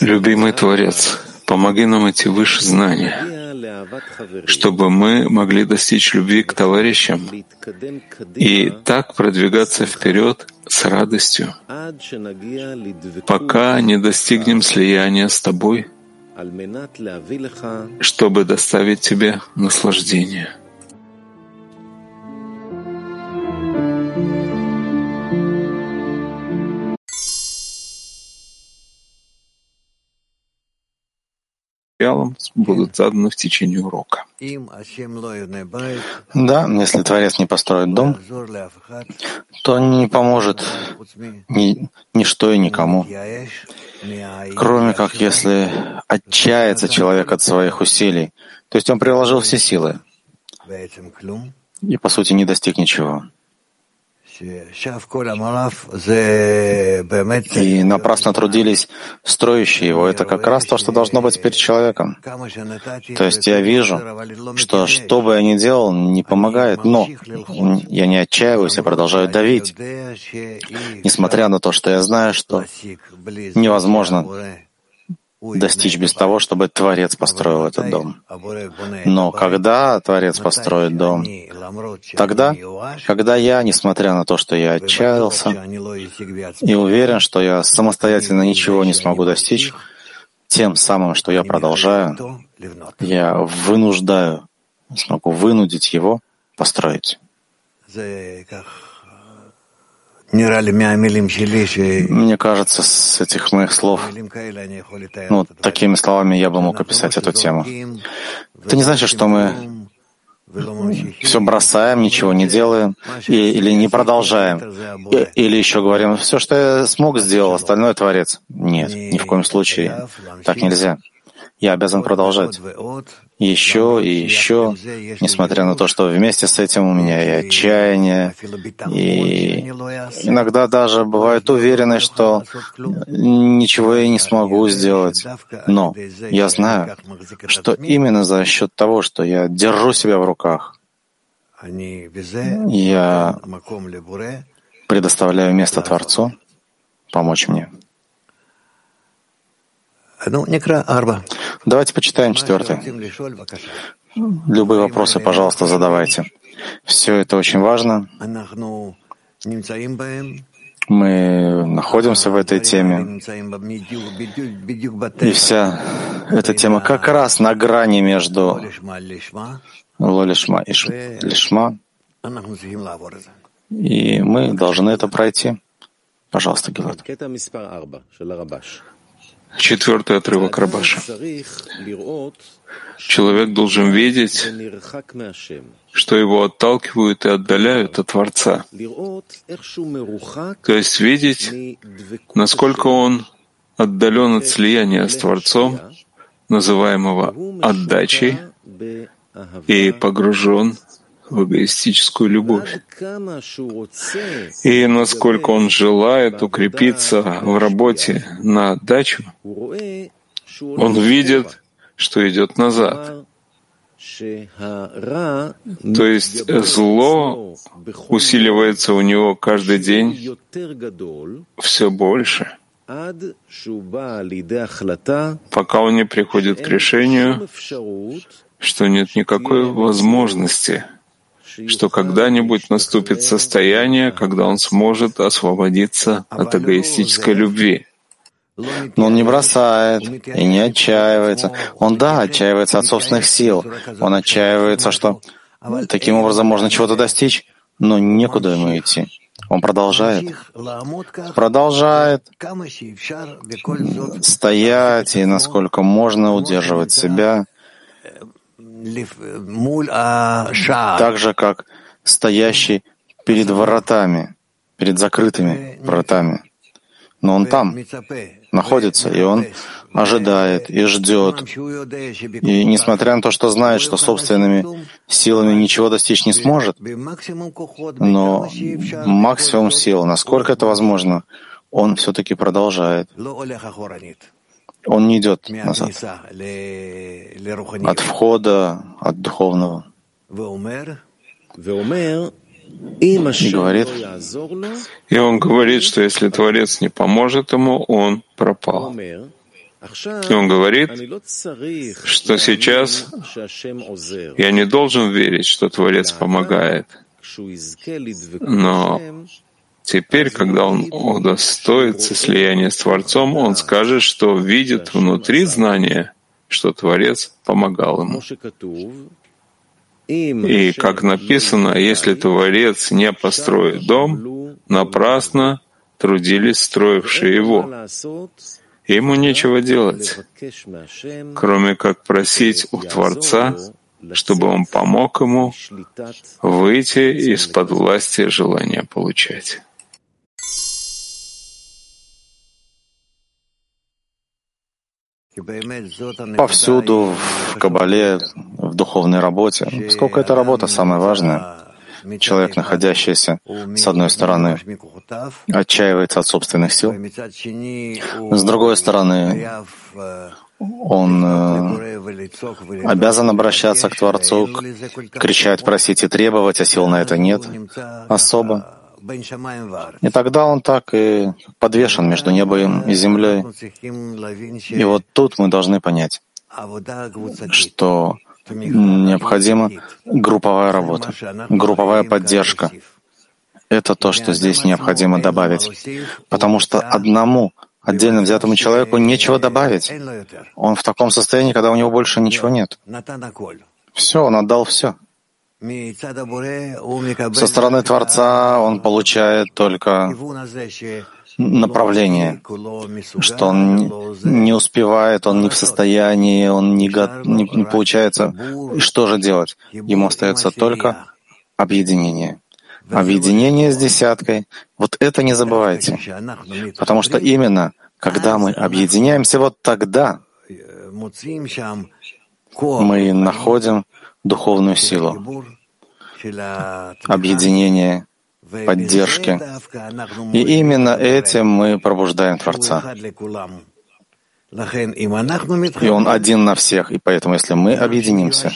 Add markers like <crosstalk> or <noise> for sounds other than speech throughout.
Любимый Творец, помоги нам идти выше знания, чтобы мы могли достичь любви к товарищам и так продвигаться вперед с радостью, пока не достигнем слияния с Тобой, чтобы доставить Тебе наслаждение. Материалам будут заданы в течение урока. Да, если Творец не построит дом, то не поможет ни, ничто и никому, кроме как если отчается человек от своих усилий, то есть он приложил все силы и, по сути, не достиг ничего. И напрасно трудились строящие его. Это как раз то, что должно быть перед человеком. То есть я вижу, что что бы я ни делал, не помогает, но я не отчаиваюсь, я продолжаю давить, несмотря на то, что я знаю, что невозможно достичь без того, чтобы Творец построил этот дом. Но когда Творец построит дом, тогда, когда я, несмотря на то, что я отчаялся и уверен, что я самостоятельно ничего не смогу достичь, тем самым, что я продолжаю, я вынуждаю, смогу вынудить его построить. Мне кажется, с этих моих слов, ну, такими словами я бы мог описать эту тему. Это не значит, что мы все бросаем, ничего не делаем, и, или не продолжаем, и, или еще говорим, все, что я смог, сделал, остальное Творец. Нет, ни в коем случае. Так нельзя. Я обязан продолжать. Еще и еще, несмотря на то, что вместе с этим у меня и отчаяние, и иногда даже бывает уверенность, что ничего я не смогу сделать. Но я знаю, что именно за счет того, что я держу себя в руках, я предоставляю место Творцу помочь мне. Ну, Давайте почитаем четвертый. Любые вопросы, пожалуйста, задавайте. Все это очень важно. Мы находимся в этой теме. И вся эта тема как раз на грани между лолишма и лишма. И мы должны это пройти. Пожалуйста, Гилад. Четвертый отрывок Рабаша. Человек должен видеть, что его отталкивают и отдаляют от Творца. То есть видеть, насколько он отдален от слияния с Творцом, называемого отдачей, и погружен в эгоистическую любовь. И насколько он желает укрепиться в работе на отдачу, он видит, что идет назад. То есть зло усиливается у него каждый день. Все больше, пока он не приходит к решению, что нет никакой возможности что когда-нибудь наступит состояние, когда он сможет освободиться от эгоистической любви. Но он не бросает и не отчаивается. Он, да, отчаивается от собственных сил. Он отчаивается, что таким образом можно чего-то достичь, но некуда ему идти. Он продолжает, продолжает стоять и насколько можно удерживать себя так же, как стоящий перед воротами, перед закрытыми вратами. Но он там находится, и он ожидает и ждет. И несмотря на то, что знает, что собственными силами ничего достичь не сможет, но максимум сил, насколько это возможно, он все-таки продолжает. Он не идет назад. От входа, от духовного. и говорит, и он говорит, что если Творец не поможет ему, он пропал. И он говорит, что сейчас я не должен верить, что Творец помогает. Но теперь, когда он удостоится слияния с Творцом, он скажет, что видит внутри знания, что Творец помогал ему. И, как написано, если Творец не построит дом, напрасно трудились строившие его. Ему нечего делать, кроме как просить у Творца, чтобы он помог ему выйти из-под власти желания получать. Повсюду, в Кабале, в духовной работе, сколько эта работа самая важная, человек, находящийся, с одной стороны, отчаивается от собственных сил, с другой стороны, он э, обязан обращаться к Творцу, кричать, просить и требовать, а сил на это нет особо. И тогда он так и подвешен между небом и землей. И вот тут мы должны понять, что необходима групповая работа, групповая поддержка. Это то, что здесь необходимо добавить. Потому что одному отдельно взятому человеку нечего добавить. Он в таком состоянии, когда у него больше ничего нет. Все, он отдал все. Со стороны Творца он получает только направление, что он не успевает, он не в состоянии, он не, не, не получается. И что же делать? Ему остается только объединение. Объединение с десяткой. Вот это не забывайте. Потому что именно когда мы объединяемся, вот тогда мы находим духовную силу, объединение, поддержки. И именно этим мы пробуждаем Творца. И Он один на всех. И поэтому, если мы объединимся,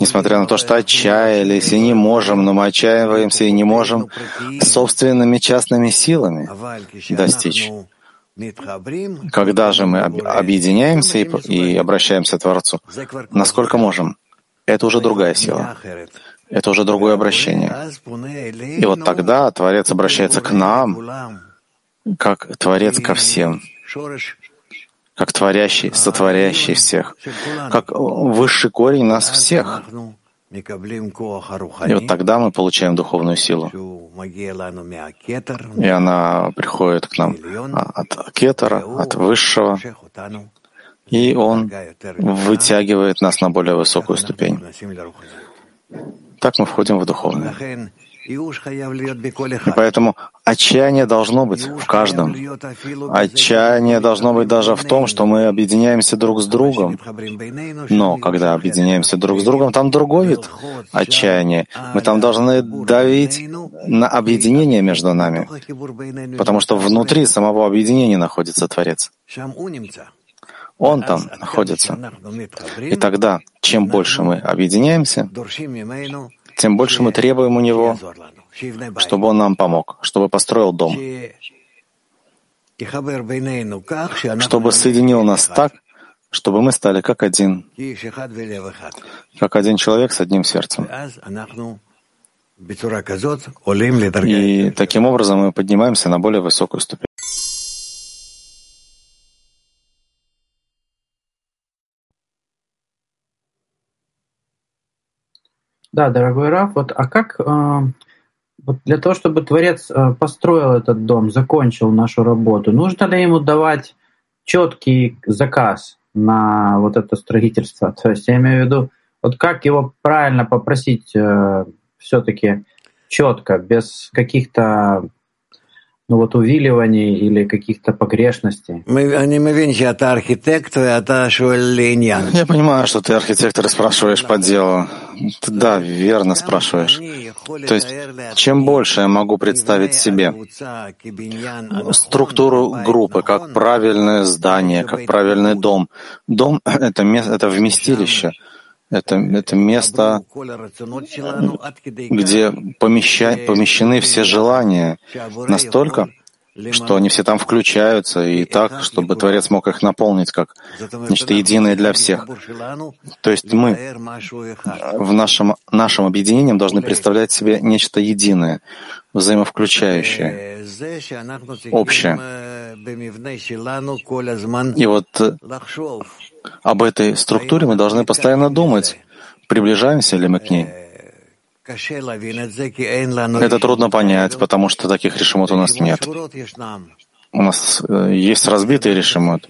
несмотря на то, что отчаялись и не можем, но мы отчаиваемся и не можем собственными частными силами достичь, когда же мы объединяемся и, и обращаемся к Творцу, насколько можем, это уже другая сила. Это уже другое обращение. И вот тогда Творец обращается к нам, как Творец ко всем, как творящий, сотворящий всех, как высший корень нас всех. И вот тогда мы получаем духовную силу. И она приходит к нам от кетера, от высшего, и он вытягивает нас на более высокую ступень. Так мы входим в духовное. И поэтому отчаяние должно быть в каждом. Отчаяние должно быть даже в том, что мы объединяемся друг с другом. Но когда объединяемся друг с другом, там другой вид отчаяния. Мы там должны давить на объединение между нами, потому что внутри самого объединения находится Творец. Он там находится. И тогда, чем больше мы объединяемся, тем больше мы требуем у Него, чтобы Он нам помог, чтобы построил дом, чтобы соединил нас так, чтобы мы стали как один, как один человек с одним сердцем. И таким образом мы поднимаемся на более высокую ступень. Да, дорогой Раф, вот, а как э, вот для того, чтобы Творец э, построил этот дом, закончил нашу работу, нужно ли ему давать четкий заказ на вот это строительство? То есть я имею в виду, вот как его правильно попросить э, все-таки четко, без каких-то вот увиливаний или каких-то погрешностей. Я понимаю, что ты архитектор и спрашиваешь по делу. Ты, да, верно спрашиваешь. То есть, чем больше я могу представить себе структуру группы, как правильное здание, как правильный дом. Дом — это, место, это вместилище, это, это место, где помеща, помещены все желания. Настолько, что они все там включаются, и так, чтобы Творец мог их наполнить как нечто единое для всех. То есть мы в нашем, нашем объединении должны представлять себе нечто единое, взаимовключающее, общее. И вот э, об этой структуре мы должны постоянно думать, приближаемся ли мы к ней. Это трудно понять, потому что таких решимот у нас нет. У нас э, есть разбитый решимот.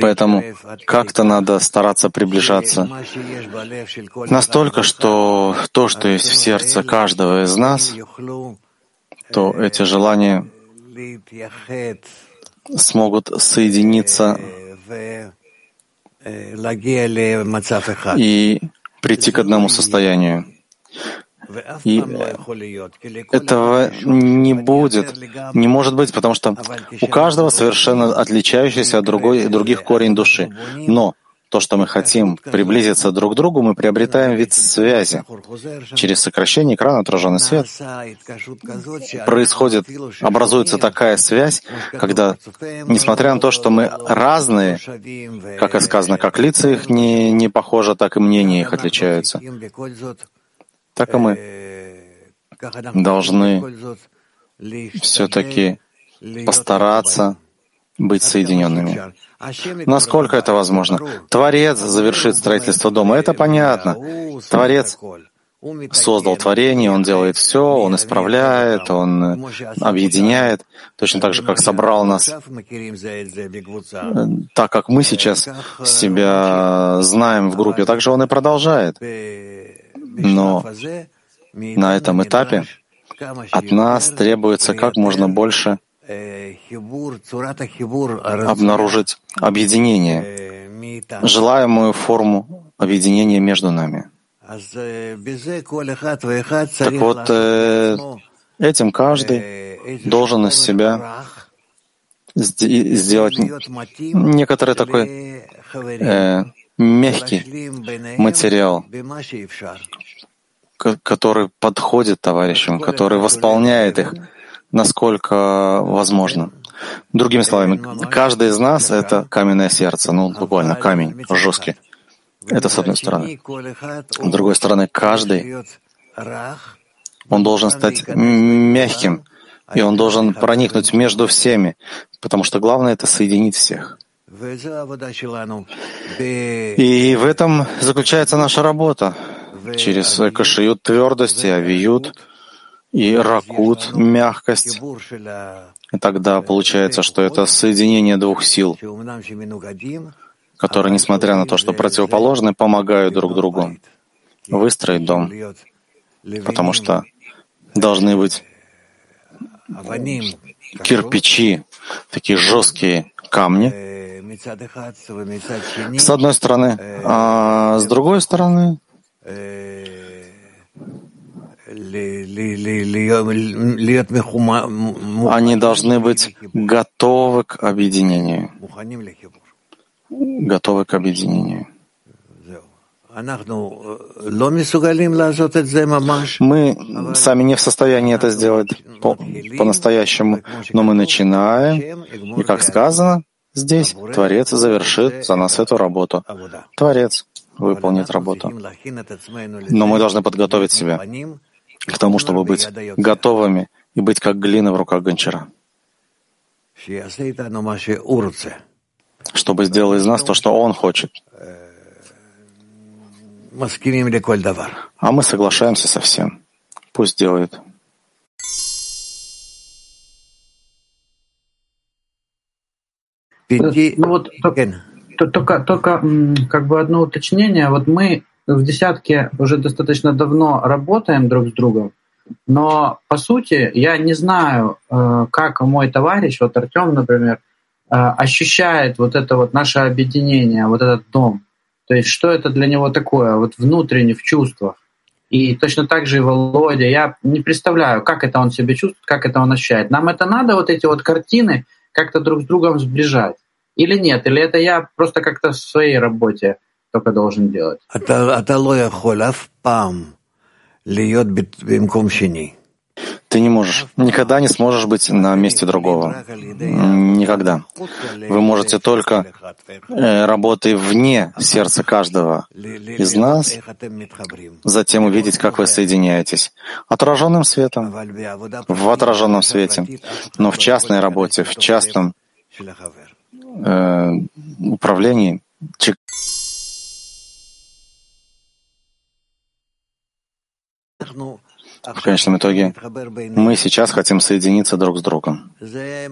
Поэтому как-то надо стараться приближаться настолько, что то, что есть в сердце каждого из нас, то эти желания смогут соединиться и прийти к одному состоянию. И этого не будет, не может быть, потому что у каждого совершенно отличающийся от другой, других корень души. Но то, что мы хотим приблизиться друг к другу, мы приобретаем вид связи. Через сокращение экрана отраженный свет происходит, образуется такая связь, когда, несмотря на то, что мы разные, как и сказано, как лица их не, не похожи, так и мнения их отличаются, так и мы должны все-таки постараться быть соединенными. Насколько это возможно? Творец завершит строительство дома, это понятно. Творец создал творение, он делает все, он исправляет, он объединяет, точно так же, как собрал нас, так как мы сейчас себя знаем в группе, так же он и продолжает. Но на этом этапе от нас требуется как можно больше обнаружить объединение, желаемую форму объединения между нами. Так вот, э, этим каждый должен из себя сделать некоторый такой э, мягкий материал, который подходит товарищам, который восполняет их насколько возможно. Другими словами, каждый из нас — это каменное сердце, ну, буквально камень, жесткий. Это с одной стороны. С другой стороны, каждый, он должен стать мягким, и он должен проникнуть между всеми, потому что главное — это соединить всех. И в этом заключается наша работа. Через кашиют твердости, авиют — и ракут — мягкость. И тогда получается, что это соединение двух сил, которые, несмотря на то, что противоположны, помогают друг другу выстроить дом, потому что должны быть кирпичи, такие жесткие камни, с одной стороны, а с другой стороны они должны быть готовы к объединению. Готовы к объединению. Мы сами не в состоянии это сделать по- по-настоящему, но мы начинаем, и, как сказано, здесь Творец завершит за нас эту работу. Творец выполнит работу. Но мы должны подготовить себя к тому, чтобы быть готовыми и быть как глина в руках гончара. Чтобы сделал из нас то, что он хочет. А мы соглашаемся со всем. Пусть делает. Ну вот только, только, только как бы одно уточнение. Вот мы в десятке уже достаточно давно работаем друг с другом, но по сути я не знаю, э, как мой товарищ, вот Артем, например, э, ощущает вот это вот наше объединение, вот этот дом. То есть что это для него такое, вот внутренне, в чувствах. И точно так же и Володя. Я не представляю, как это он себя чувствует, как это он ощущает. Нам это надо, вот эти вот картины, как-то друг с другом сближать. Или нет? Или это я просто как-то в своей работе только должен делать? Ты не можешь, никогда не сможешь быть на месте другого. Никогда. Вы можете только э, работая вне сердца каждого из нас, затем увидеть, как вы соединяетесь. Отраженным светом, в отраженном свете, но в частной работе, в частном э, управлении. В конечном итоге мы сейчас хотим соединиться друг с другом. Это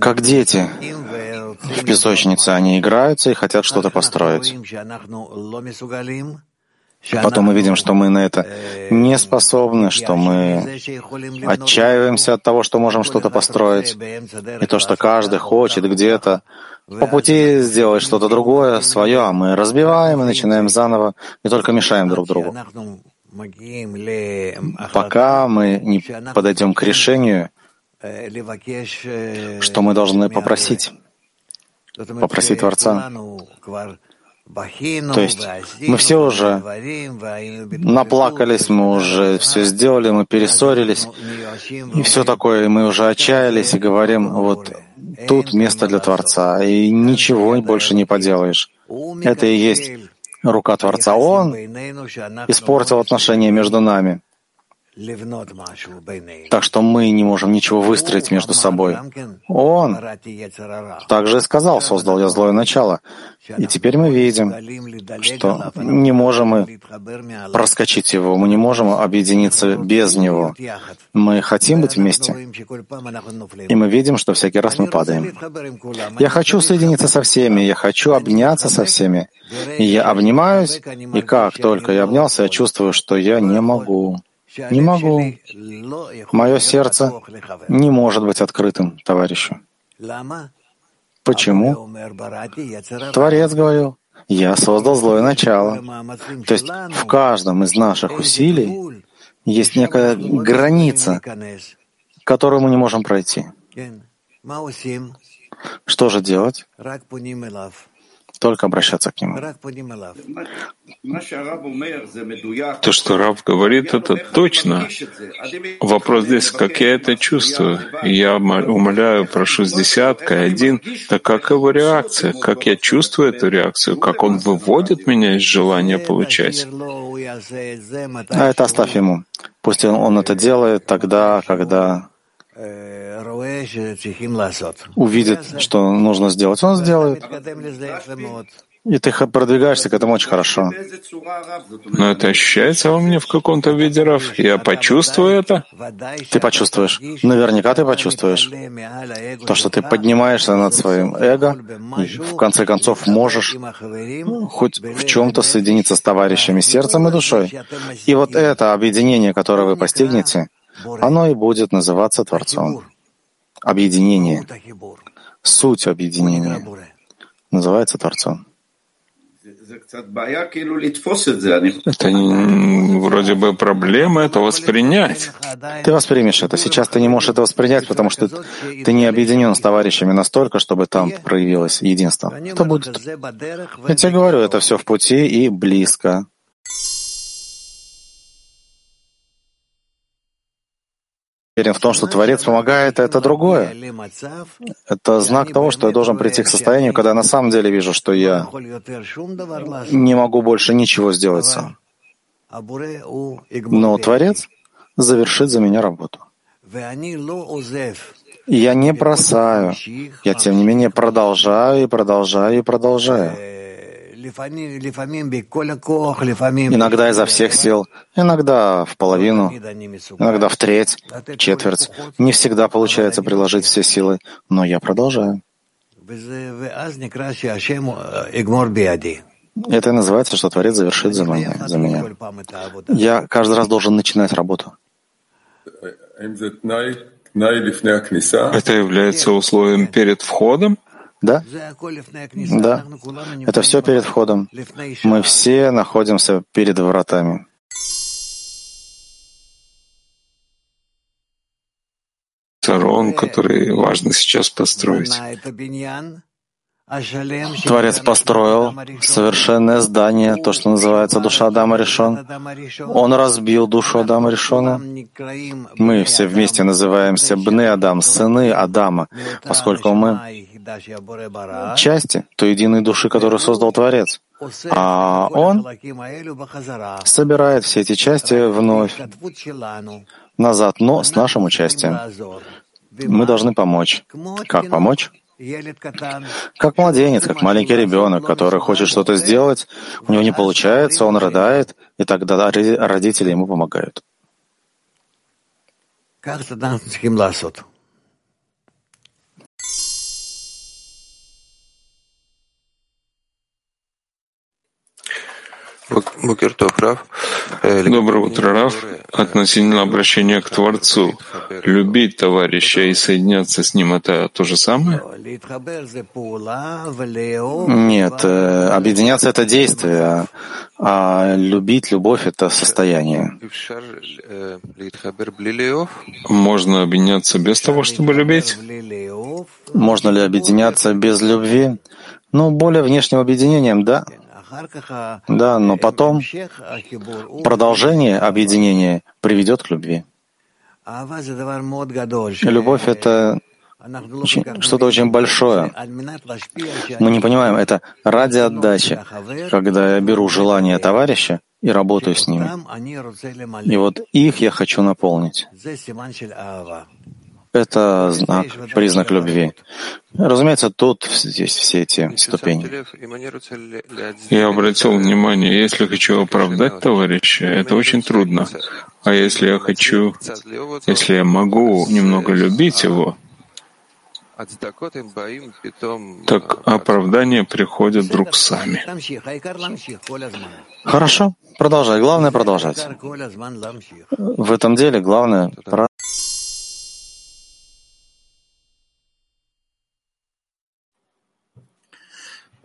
как дети в песочнице. Они играются и хотят что-то построить. Потом мы видим, что мы на это не способны, что мы отчаиваемся от того, что можем что-то построить. И то, что каждый хочет где-то по пути сделать что-то другое, свое, а мы разбиваем и начинаем заново, и только мешаем друг другу. Пока мы не подойдем к решению, что мы должны попросить, попросить Творца. То есть мы все уже наплакались, мы уже все сделали, мы перессорились, и все такое, мы уже отчаялись и говорим, вот тут место для Творца, и ничего больше не поделаешь. Это и есть рука Творца. Он испортил отношения между нами. Так что мы не можем ничего выстроить между собой. Он также сказал, создал я злое начало. И теперь мы видим, что не можем мы проскочить его, мы не можем объединиться без него. Мы хотим быть вместе, и мы видим, что всякий раз мы падаем. Я хочу соединиться со всеми, я хочу обняться со всеми. И я обнимаюсь, и как только я обнялся, я чувствую, что я не могу. Не могу. Мое сердце не может быть открытым, товарищу. Почему? Творец говорил, я создал злое начало. То есть в каждом из наших усилий есть некая граница, которую мы не можем пройти. Что же делать? Только обращаться к нему. То, что Рав говорит, это точно. Вопрос здесь, как я это чувствую. Я умоляю, прошу с десяткой, один, так как его реакция, как я чувствую эту реакцию, как он выводит меня из желания получать. А это оставь ему. Пусть он, он это делает тогда, когда увидит, что нужно сделать, он сделает. И ты продвигаешься к этому очень хорошо. Но это ощущается во мне в каком-то виде, Раф? Я почувствую это? Ты почувствуешь. Наверняка ты почувствуешь. То, что ты поднимаешься над своим эго, в конце концов можешь хоть в чем-то соединиться с товарищами сердцем и душой. И вот это объединение, которое вы постигнете, оно и будет называться Творцом. Объединение, суть объединения называется Творцом. Это вроде бы проблема это воспринять. Ты воспримешь это. Сейчас ты не можешь это воспринять, потому что ты не объединен с товарищами настолько, чтобы там проявилось единство. Что будет? Я тебе говорю, это все в пути и близко. Уверен в том, что Творец помогает, это другое. Это знак того, что я должен прийти к состоянию, когда я на самом деле вижу, что я не могу больше ничего сделать сам. Но Творец завершит за меня работу. Я не бросаю. Я, тем не менее, продолжаю и продолжаю и продолжаю. Иногда изо всех сил, иногда в половину, иногда в треть, в четверть. Не всегда получается приложить все силы, но я продолжаю. Это и называется, что Творец завершит за меня. За меня. Я каждый раз должен начинать работу. Это является условием перед входом? Да? Да. Это все перед входом. Мы все находимся перед вратами. сторон, которые важно сейчас построить. Творец построил совершенное здание, то, что называется душа Адама Решон. Он разбил душу Адама Решона. Мы все вместе называемся Бны Адам, сыны Адама, поскольку мы части той единой души, которую создал Творец. А он собирает все эти части вновь назад, но с нашим участием. Мы должны помочь. Как помочь? Как младенец, как маленький ребенок, который хочет что-то сделать, у него не получается, он рыдает, и тогда родители ему помогают. Доброе утро, Раф. Относительно обращения к Творцу, любить товарища и соединяться с ним — это то же самое? Нет, э, объединяться — это действие, а любить, любовь — это состояние. Можно объединяться без того, чтобы любить? Можно ли объединяться без любви? Ну, более внешним объединением, да. Да, но потом продолжение объединения приведет к любви. Любовь — это что-то очень большое. Мы не понимаем, это ради отдачи, когда я беру желание товарища и работаю с ними. И вот их я хочу наполнить. Это знак, признак любви. Разумеется, тут здесь все эти ступени. Я обратил внимание, если хочу оправдать товарища, это очень трудно. А если я хочу, если я могу немного любить его, так оправдания приходят вдруг сами. Хорошо, продолжай. Главное продолжать. В этом деле главное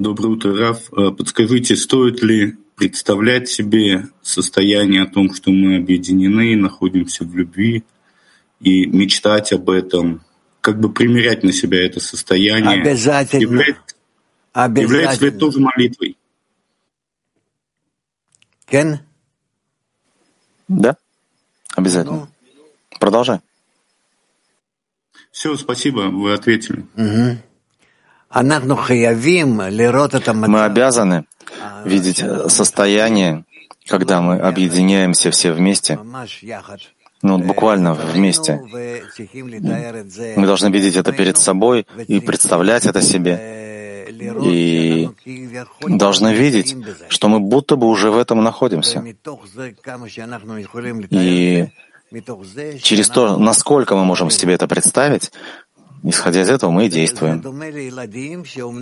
Доброе утро, Раф. Э, подскажите, стоит ли представлять себе состояние о том, что мы объединены, находимся в любви, и мечтать об этом, как бы примерять на себя это состояние? Обязательно. Является, Обязательно. является ли это тоже молитвой? Кен? Да, обязательно. Ну. Продолжай. Все, спасибо, вы ответили. Угу. Мы обязаны видеть состояние, когда мы объединяемся все вместе, ну, буквально вместе. Мы должны видеть это перед собой и представлять это себе. И должны видеть, что мы будто бы уже в этом находимся. И через то, насколько мы можем себе это представить, Исходя из этого мы и действуем.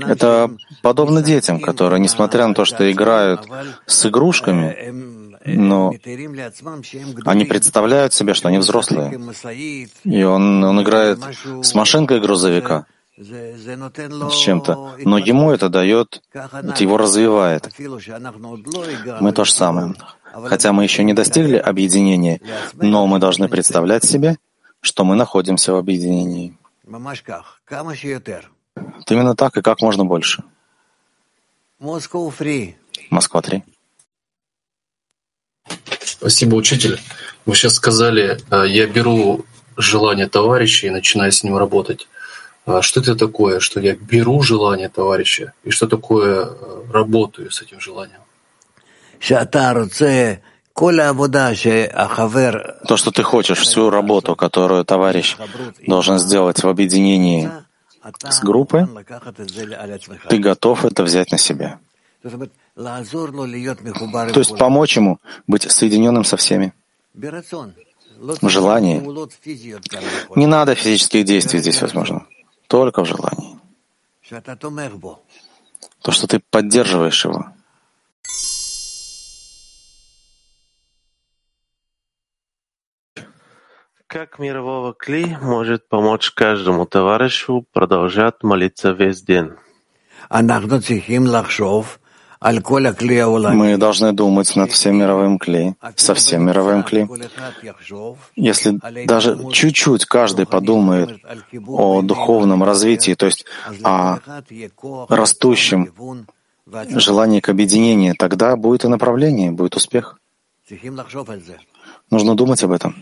Это подобно детям, которые, несмотря на то, что играют с игрушками, но они представляют себе, что они взрослые. И он, он играет с машинкой грузовика, с чем-то. Но ему это дает, это его развивает. Мы то же самое. Хотя мы еще не достигли объединения, но мы должны представлять себе, что мы находимся в объединении. Это именно так и как можно больше. Москва 3. Спасибо, учитель. Вы сейчас сказали, э, я беру желание товарища и начинаю с ним работать. А что это такое, что я беру желание товарища, и что такое э, работаю с этим желанием? То, что ты хочешь, всю работу, которую товарищ должен сделать в объединении с группой, ты готов это взять на себя. То есть помочь ему быть соединенным со всеми. В желании. Не надо физических действий здесь, возможно. Только в желании. То, что ты поддерживаешь его. Как мирового кли может помочь каждому товарищу продолжать молиться весь день? Мы должны думать над всем мировым кли, со всем мировым кли. Если даже чуть-чуть каждый подумает о духовном развитии, то есть о растущем желании к объединению, тогда будет и направление, будет успех. Нужно думать об этом.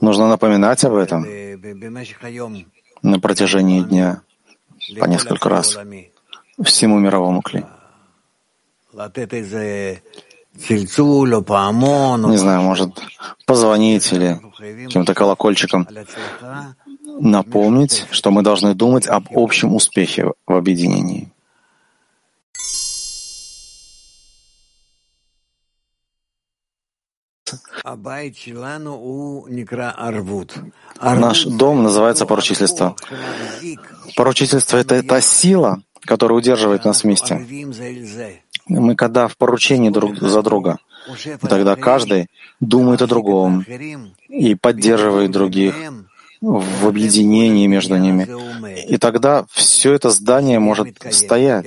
Нужно напоминать об этом на протяжении дня по несколько раз всему мировому кли. Не знаю, может, позвонить или каким-то колокольчиком напомнить, что мы должны думать об общем успехе в объединении. Наш дом называется поручительство. Поручительство — это та сила, которая удерживает нас вместе. Мы когда в поручении друг за друга, тогда каждый думает о другом и поддерживает других, в объединении между ними. И тогда все это здание может стоять.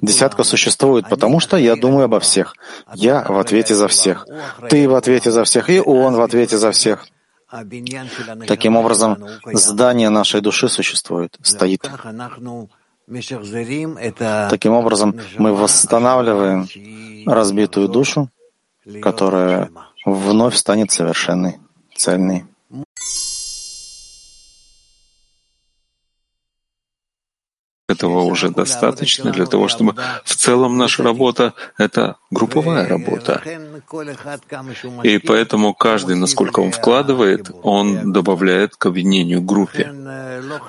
Десятка существует, потому что я думаю обо всех. Я в ответе за всех. Ты в ответе за всех, и он в ответе за всех. Таким образом, здание нашей души существует, стоит. Таким образом, мы восстанавливаем разбитую душу, которая вновь станет совершенной, цельной. Этого уже достаточно для того, чтобы в целом наша работа — это групповая работа. И поэтому каждый, насколько он вкладывает, он добавляет к объединению группе.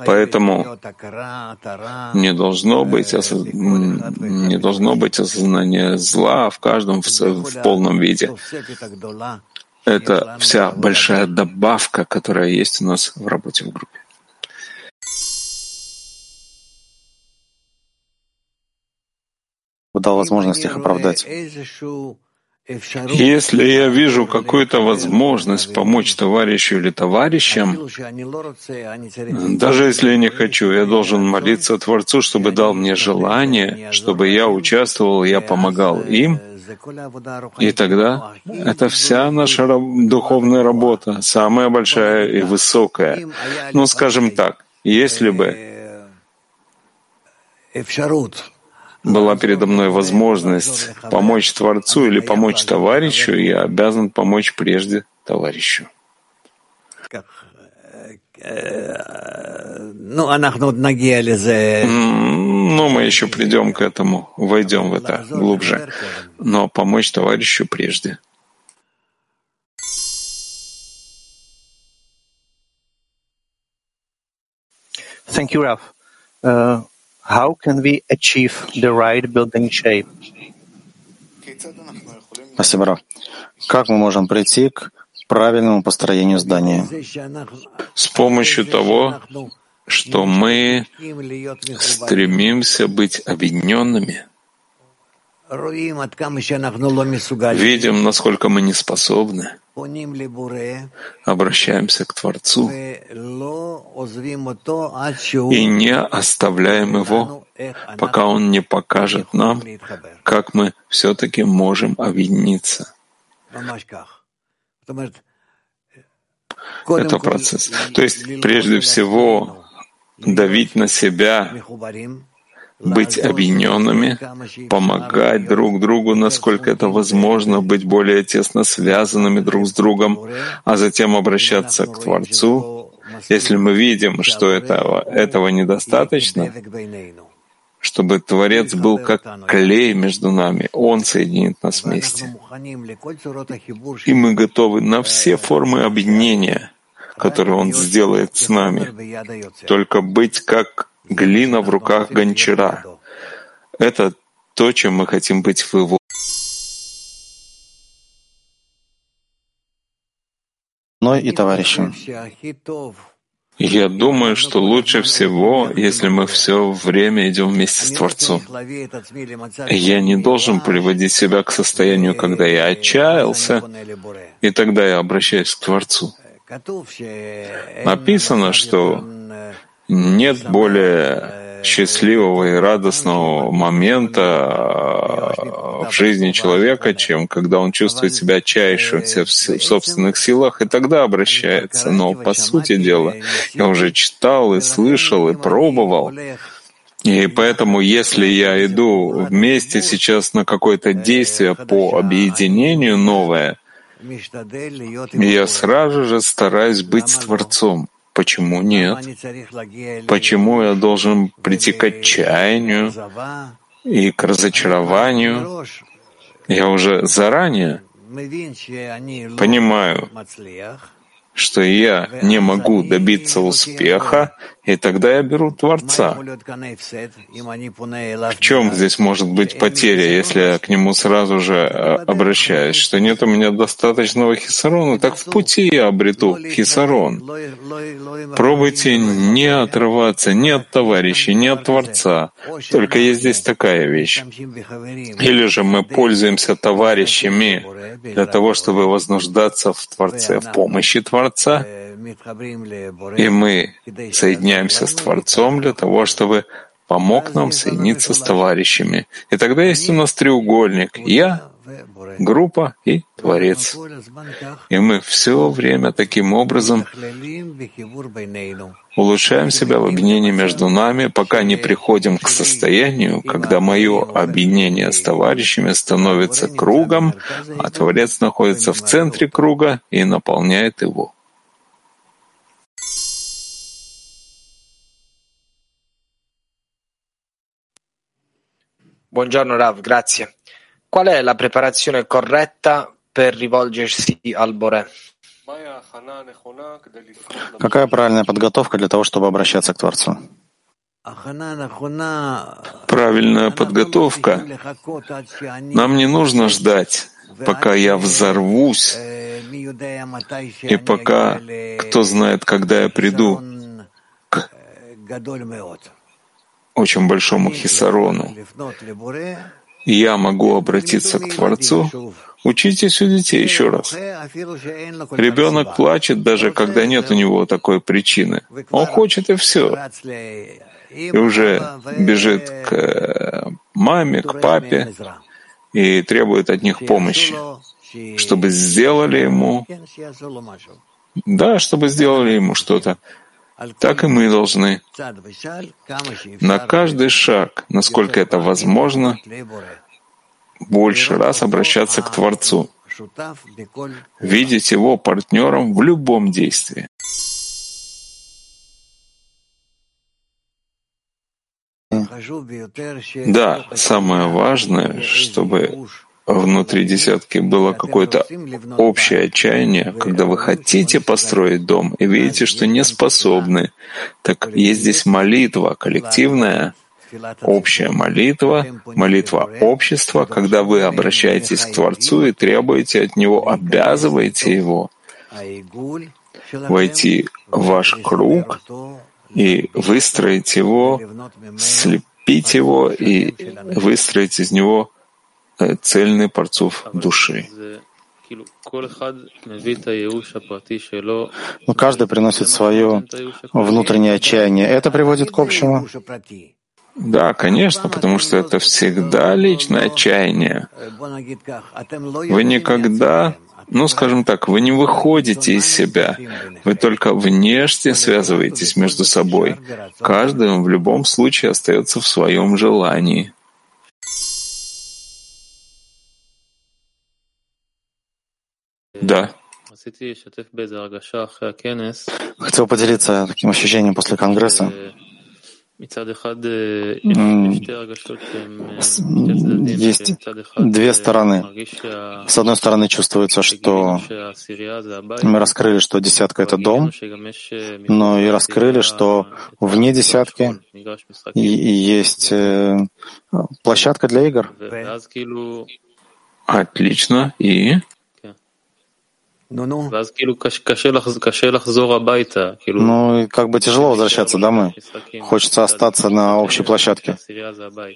Поэтому не должно быть, осоз... не должно быть осознания зла в каждом в, в полном виде. Это вся большая добавка, которая есть у нас в работе в группе. Дал возможность их оправдать. Если я вижу какую-то возможность помочь товарищу или товарищам, даже если я не хочу, я должен молиться Творцу, чтобы дал мне желание, чтобы я участвовал, я помогал им, и тогда это вся наша духовная работа, самая большая и высокая. Ну, скажем так, если бы была передо мной возможность помочь Творцу или помочь товарищу, я обязан помочь прежде товарищу. Ну, ну, мы еще придем к этому, войдем в это глубже. Но помочь товарищу прежде. Thank you, Ralph. Uh, how can we achieve the right building shape? Спасибо. Как мы можем прийти к правильному построению здания? С помощью того, что мы стремимся быть объединенными, видим, насколько мы не способны, обращаемся к Творцу и не оставляем Его, пока Он не покажет нам, как мы все-таки можем объединиться. Это процесс. То есть, прежде всего, давить на себя быть объединенными, помогать друг другу, насколько это возможно, быть более тесно связанными друг с другом, а затем обращаться к Творцу. Если мы видим, что этого, этого недостаточно, чтобы Творец был как клей между нами, Он соединит нас вместе. И мы готовы на все формы объединения, которые Он сделает с нами, только быть как глина в руках гончара. Это то, чем мы хотим быть в его. Мной и товарищем. Я думаю, что лучше всего, если мы все время идем вместе с Творцом. Я не должен приводить себя к состоянию, когда я отчаялся, и тогда я обращаюсь к Творцу. Написано, что нет более счастливого и радостного момента в жизни человека, чем когда он чувствует себя отчаявшимся в собственных силах и тогда обращается. Но, по сути дела, я уже читал и слышал и пробовал. И поэтому, если я иду вместе сейчас на какое-то действие по объединению новое, я сразу же стараюсь быть Творцом. Почему нет? Почему я должен прийти к отчаянию и к разочарованию? Я уже заранее понимаю, что я не могу добиться успеха, и тогда я беру Творца. В чем здесь может быть потеря, если я к нему сразу же э, обращаюсь? Что нет у меня достаточного хисарона? Так в пути я обрету хисарон. Пробуйте не отрываться ни от товарищей, ни от Творца. Только есть здесь такая вещь. Или же мы пользуемся товарищами для того, чтобы вознуждаться в Творце, в помощи Творца, и мы соединяемся с Творцом для того, чтобы помог нам соединиться с товарищами. И тогда есть у нас треугольник — я, группа и Творец. И мы все время таким образом улучшаем себя в объединении между нами, пока не приходим к состоянию, когда мое объединение с товарищами становится кругом, а Творец находится в центре круга и наполняет его. Buongiorno Rav, grazie. Qual è la preparazione corretta per rivolgersi al Bore? Какая правильная подготовка для того, чтобы обращаться к Творцу? Правильная подготовка. Нам не нужно ждать, пока я взорвусь, и пока кто знает, когда я приду к очень большому хисарону. Я могу обратиться к Творцу. Учитесь у детей еще раз. Ребенок плачет, даже когда нет у него такой причины. Он хочет и все. И уже бежит к э, маме, к папе и требует от них помощи, чтобы сделали ему, да, чтобы сделали ему что-то так и мы должны на каждый шаг, насколько это возможно, больше раз обращаться к Творцу, видеть его партнером в любом действии. Да, самое важное, чтобы внутри десятки было какое-то общее отчаяние, когда вы хотите построить дом и видите, что не способны. Так есть здесь молитва коллективная, общая молитва, молитва общества, когда вы обращаетесь к Творцу и требуете от Него, обязываете Его войти в ваш круг и выстроить его, слепить его и выстроить из него цельный парцов души. Но каждый приносит свое внутреннее отчаяние. Это приводит к общему. Да, конечно, потому что это всегда личное отчаяние. Вы никогда, ну, скажем так, вы не выходите из себя. Вы только внешне связываетесь между собой. Каждый в любом случае остается в своем желании. Да. Хотел поделиться таким ощущением после конгресса. Есть две стороны. С одной стороны, чувствуется, что мы раскрыли, что десятка — это дом, но и раскрыли, что вне десятки есть э, площадка для игр. Отлично. И? Ну, ну, как бы тяжело возвращаться домой. Хочется остаться на общей площадке,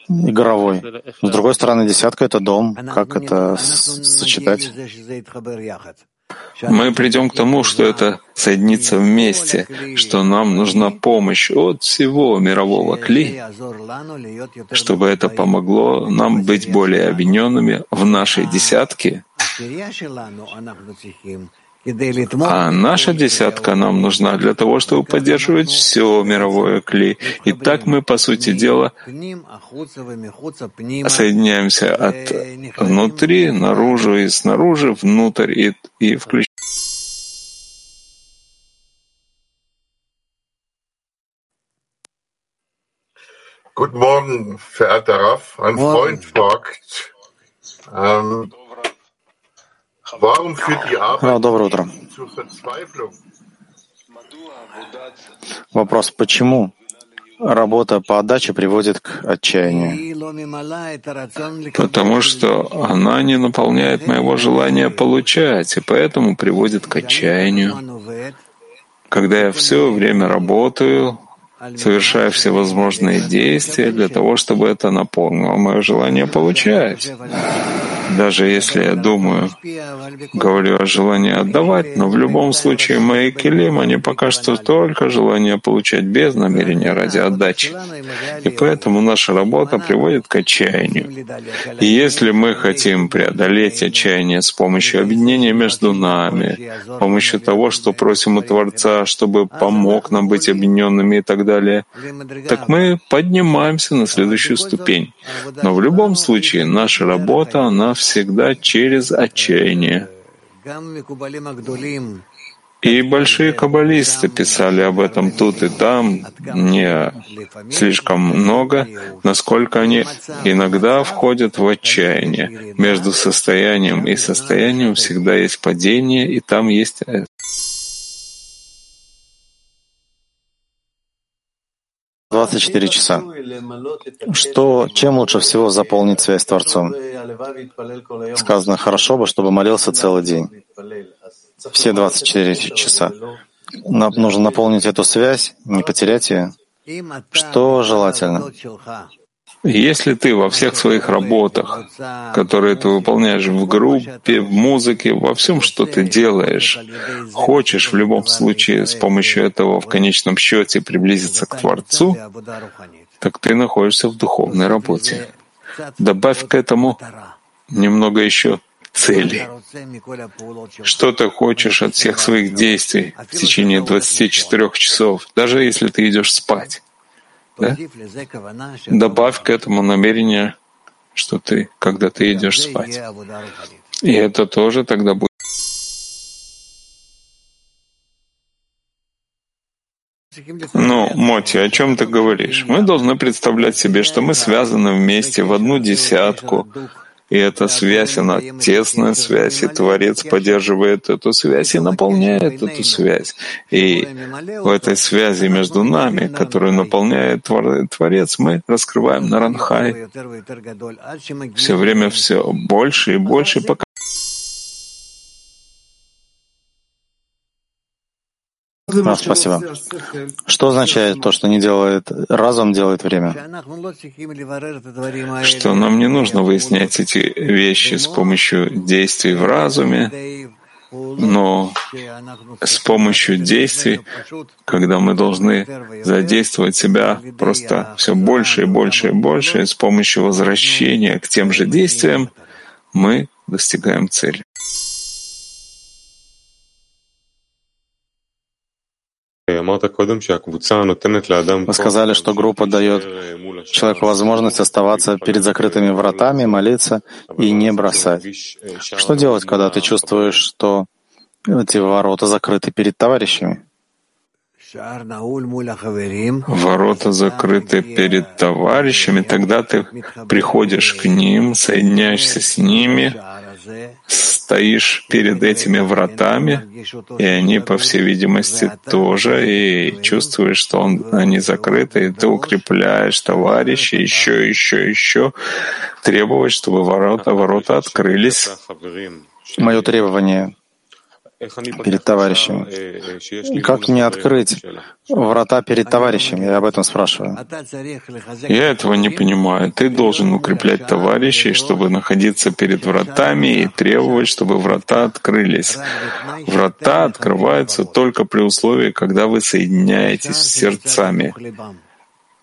игровой. С другой стороны, десятка — это дом. Как это сочетать? Мы придем к тому, что это соединится вместе, что нам нужна помощь от всего мирового кли, чтобы это помогло нам быть более объединенными в нашей десятке, а наша десятка нам нужна для того, чтобы поддерживать все мировое кли. И так мы, по сути дела, соединяемся от внутри, наружу и снаружи, внутрь и, и включаем. Guten Morgen, verehrter Raff. Ein Freund fragt, ähm, Доброе утро. Вопрос, почему работа по отдаче приводит к отчаянию? Потому что она не наполняет моего желания получать, и поэтому приводит к отчаянию. Когда я все время работаю, совершая всевозможные действия для того, чтобы это наполнило мое желание получать. Даже если я думаю, говорю о желании отдавать, но в любом случае мои килим, они пока что только желание получать без намерения ради отдачи. И поэтому наша работа приводит к отчаянию. И если мы хотим преодолеть отчаяние с помощью объединения между нами, с помощью того, что просим у Творца, чтобы помог нам быть объединенными и так далее, так мы поднимаемся на следующую ступень. Но в любом случае наша работа, всегда через отчаяние. И большие каббалисты писали об этом тут и там, не слишком много, насколько они иногда входят в отчаяние. Между состоянием и состоянием всегда есть падение, и там есть 24 часа. Что, чем лучше всего заполнить связь с Творцом? Сказано, хорошо бы, чтобы молился целый день. Все 24 часа. Нам нужно наполнить эту связь, не потерять ее. Что желательно? Если ты во всех своих работах, которые ты выполняешь в группе, в музыке, во всем, что ты делаешь, хочешь в любом случае с помощью этого в конечном счете приблизиться к Творцу, так ты находишься в духовной работе. Добавь к этому немного еще цели. Что ты хочешь от всех своих действий в течение 24 часов, даже если ты идешь спать. Да? Добавь к этому намерение, что ты, когда ты идешь спать. И это тоже тогда будет. Ну, Моти, о чем ты говоришь? Мы должны представлять себе, что мы связаны вместе в одну десятку, и эта связь, она тесная связь, и Творец поддерживает эту связь и наполняет эту связь. И в этой связи между нами, которую наполняет Творец, мы раскрываем Наранхай. все время все больше и больше, пока А, спасибо. Что означает то, что не делает разум, делает время? Что нам не нужно выяснять эти вещи с помощью действий в разуме, но с помощью действий, когда мы должны задействовать себя просто все больше и больше и больше, и с помощью возвращения к тем же действиям, мы достигаем цели. Вы сказали, что группа дает человеку возможность оставаться перед закрытыми вратами, молиться и не бросать. Что делать, когда ты чувствуешь, что эти ворота закрыты перед товарищами? Ворота закрыты перед товарищами, тогда ты приходишь к ним, соединяешься с ними, стоишь перед этими вратами, и они, по всей видимости, тоже, и чувствуешь, что он, они закрыты, и ты укрепляешь товарища еще, еще, еще, требовать, чтобы ворота, ворота открылись. Мое требование перед товарищами. Как мне открыть врата перед товарищами? Я об этом спрашиваю. Я этого не понимаю. Ты должен укреплять товарищей, чтобы находиться перед вратами и требовать, чтобы врата открылись. Врата открываются только при условии, когда вы соединяетесь с сердцами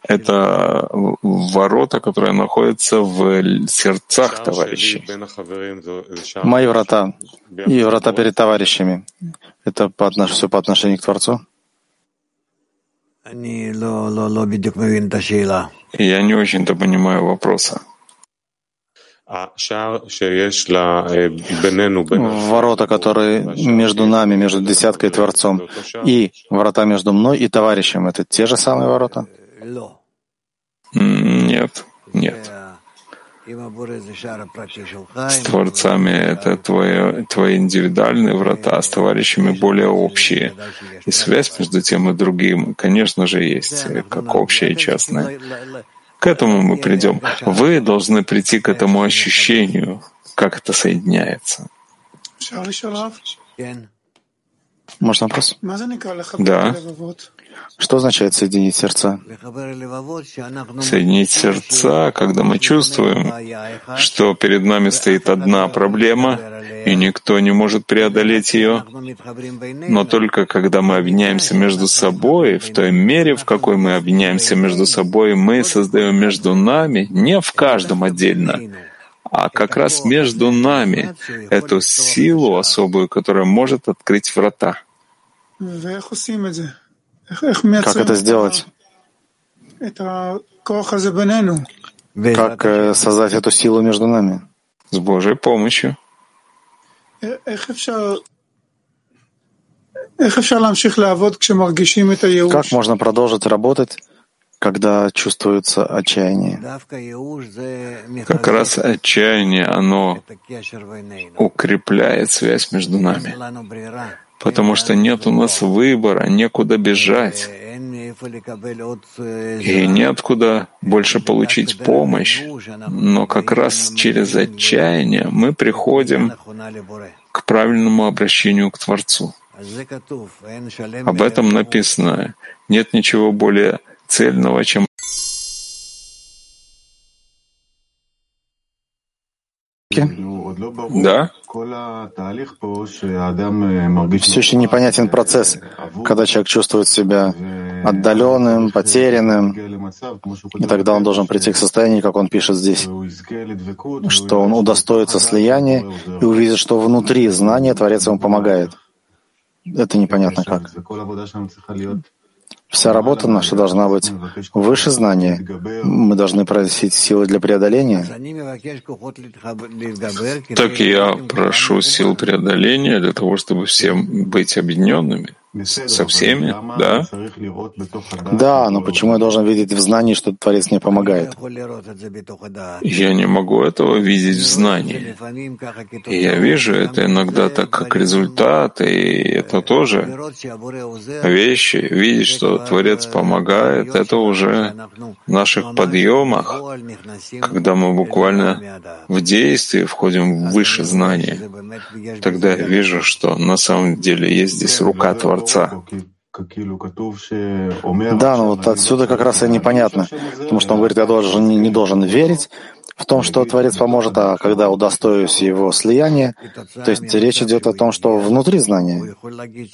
это ворота, которые находятся в сердцах товарищей. Мои врата и врата перед товарищами. Это по отнош... все по отношению к Творцу? Я не очень-то понимаю вопроса. Ворота, которые между нами, между десяткой и Творцом, и врата между мной и товарищем, это те же самые ворота? Нет, нет. С творцами это твои, твои индивидуальные врата, а с товарищами более общие. И связь между тем и другим, конечно же, есть, как общая и частная. К этому мы придем. Вы должны прийти к этому ощущению, как это соединяется. Можно вопрос? Да. Что означает соединить сердца? Соединить сердца, когда мы чувствуем, что перед нами стоит одна проблема, и никто не может преодолеть ее, но только когда мы объединяемся между собой, в той мере, в какой мы объединяемся между собой, мы создаем между нами, не в каждом отдельно, а как раз между нами эту силу особую, которая может открыть врата. Как это сделать? Как э, создать эту силу между нами? С Божьей помощью. Как можно продолжить работать, когда чувствуется отчаяние? Как раз отчаяние, оно укрепляет связь между нами потому что нет у нас выбора, некуда бежать. И неоткуда больше получить помощь. Но как раз через отчаяние мы приходим к правильному обращению к Творцу. Об этом написано. Нет ничего более цельного, чем Да? Все еще непонятен процесс, когда человек чувствует себя отдаленным, потерянным, и тогда он должен прийти к состоянию, как он пишет здесь, что он удостоится слияния и увидит, что внутри знания Творец ему помогает. Это непонятно как. Вся работа наша должна быть выше знания. Мы должны просить силы для преодоления. Так я прошу сил преодоления для того, чтобы всем быть объединенными. Со всеми, да? Да, но почему я должен видеть в знании, что Творец мне помогает? Я не могу этого видеть в знании. И я вижу это иногда так как результат, и это тоже вещи. Видеть, что Творец помогает, это уже в наших подъемах, когда мы буквально в действии входим в высшее знание. Тогда я вижу, что на самом деле есть здесь рука Творца, Творца. Да, но вот отсюда как раз и непонятно, потому что он говорит, я должен, не должен верить в том, что Творец поможет, а когда удостоюсь его слияния, то есть речь идет о том, что внутри знания.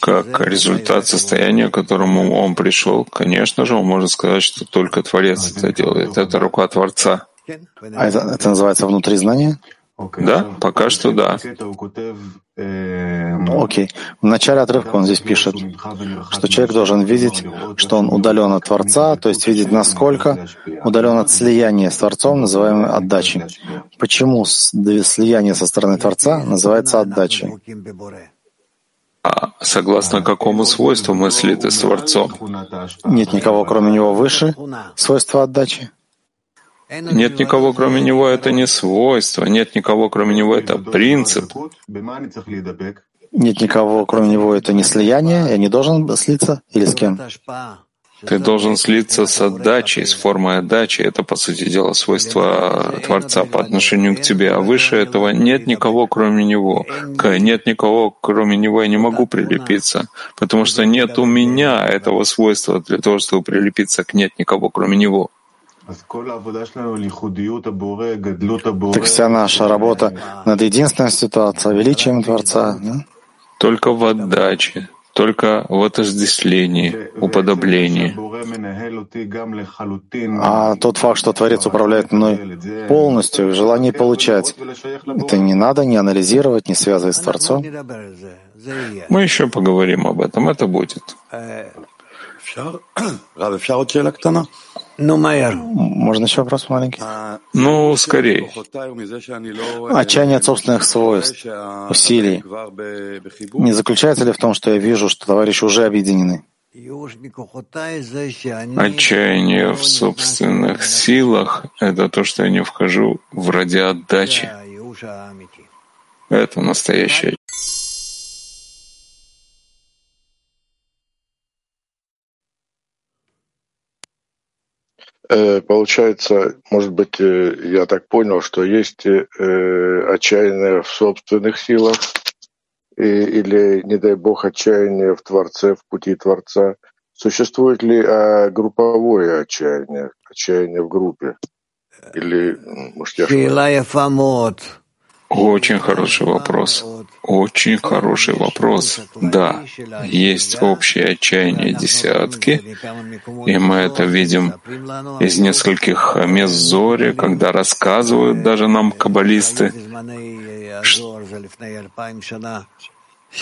Как результат состояния, к которому он пришел, конечно же, он может сказать, что только Творец это делает. Это рука Творца. А это, это называется внутри знания? Да, пока что да. Окей. В начале отрывка он здесь пишет, что человек должен видеть, что он удален от Творца, то есть видеть, насколько удален от слияния с Творцом, называемой отдачей. Почему слияние со стороны Творца называется отдачей? А согласно какому свойству мы слиты с Творцом? Нет никого, кроме него, выше свойства отдачи? Нет никого, кроме него, это не свойство. Нет никого, кроме него, это принцип. Нет никого, кроме него, это не слияние. Я не должен слиться или с кем? Ты должен слиться с отдачей, с формой отдачи. Это, по сути дела, свойство Творца по отношению к тебе. А выше этого нет никого, кроме Него. К нет никого, кроме Него я не могу прилепиться, потому что нет у меня этого свойства для того, чтобы прилепиться к нет никого, кроме Него. Так вся наша работа над единственной ситуацией, величием Творца. Да? Только в отдаче, только в отождествлении, уподоблении. А тот факт, что Творец управляет мной полностью, желание получать, это не надо не анализировать, не связывать с Творцом. Мы еще поговорим об этом, это будет. <clears throat> Можно еще вопрос маленький? Ну, скорее. Отчаяние от собственных свойств, усилий. Не заключается ли в том, что я вижу, что товарищи уже объединены? Отчаяние в собственных силах — это то, что я не вхожу в ради отдачи. Это настоящее получается, может быть, э, я так понял, что есть э, отчаяние в собственных силах или, не дай бог, отчаяние в Творце, в пути Творца. Существует ли а, групповое отчаяние, отчаяние в группе? Или, может, я очень хороший вопрос. Очень хороший вопрос. Да, есть общее отчаяние десятки, и мы это видим из нескольких мест Зори, когда рассказывают даже нам каббалисты,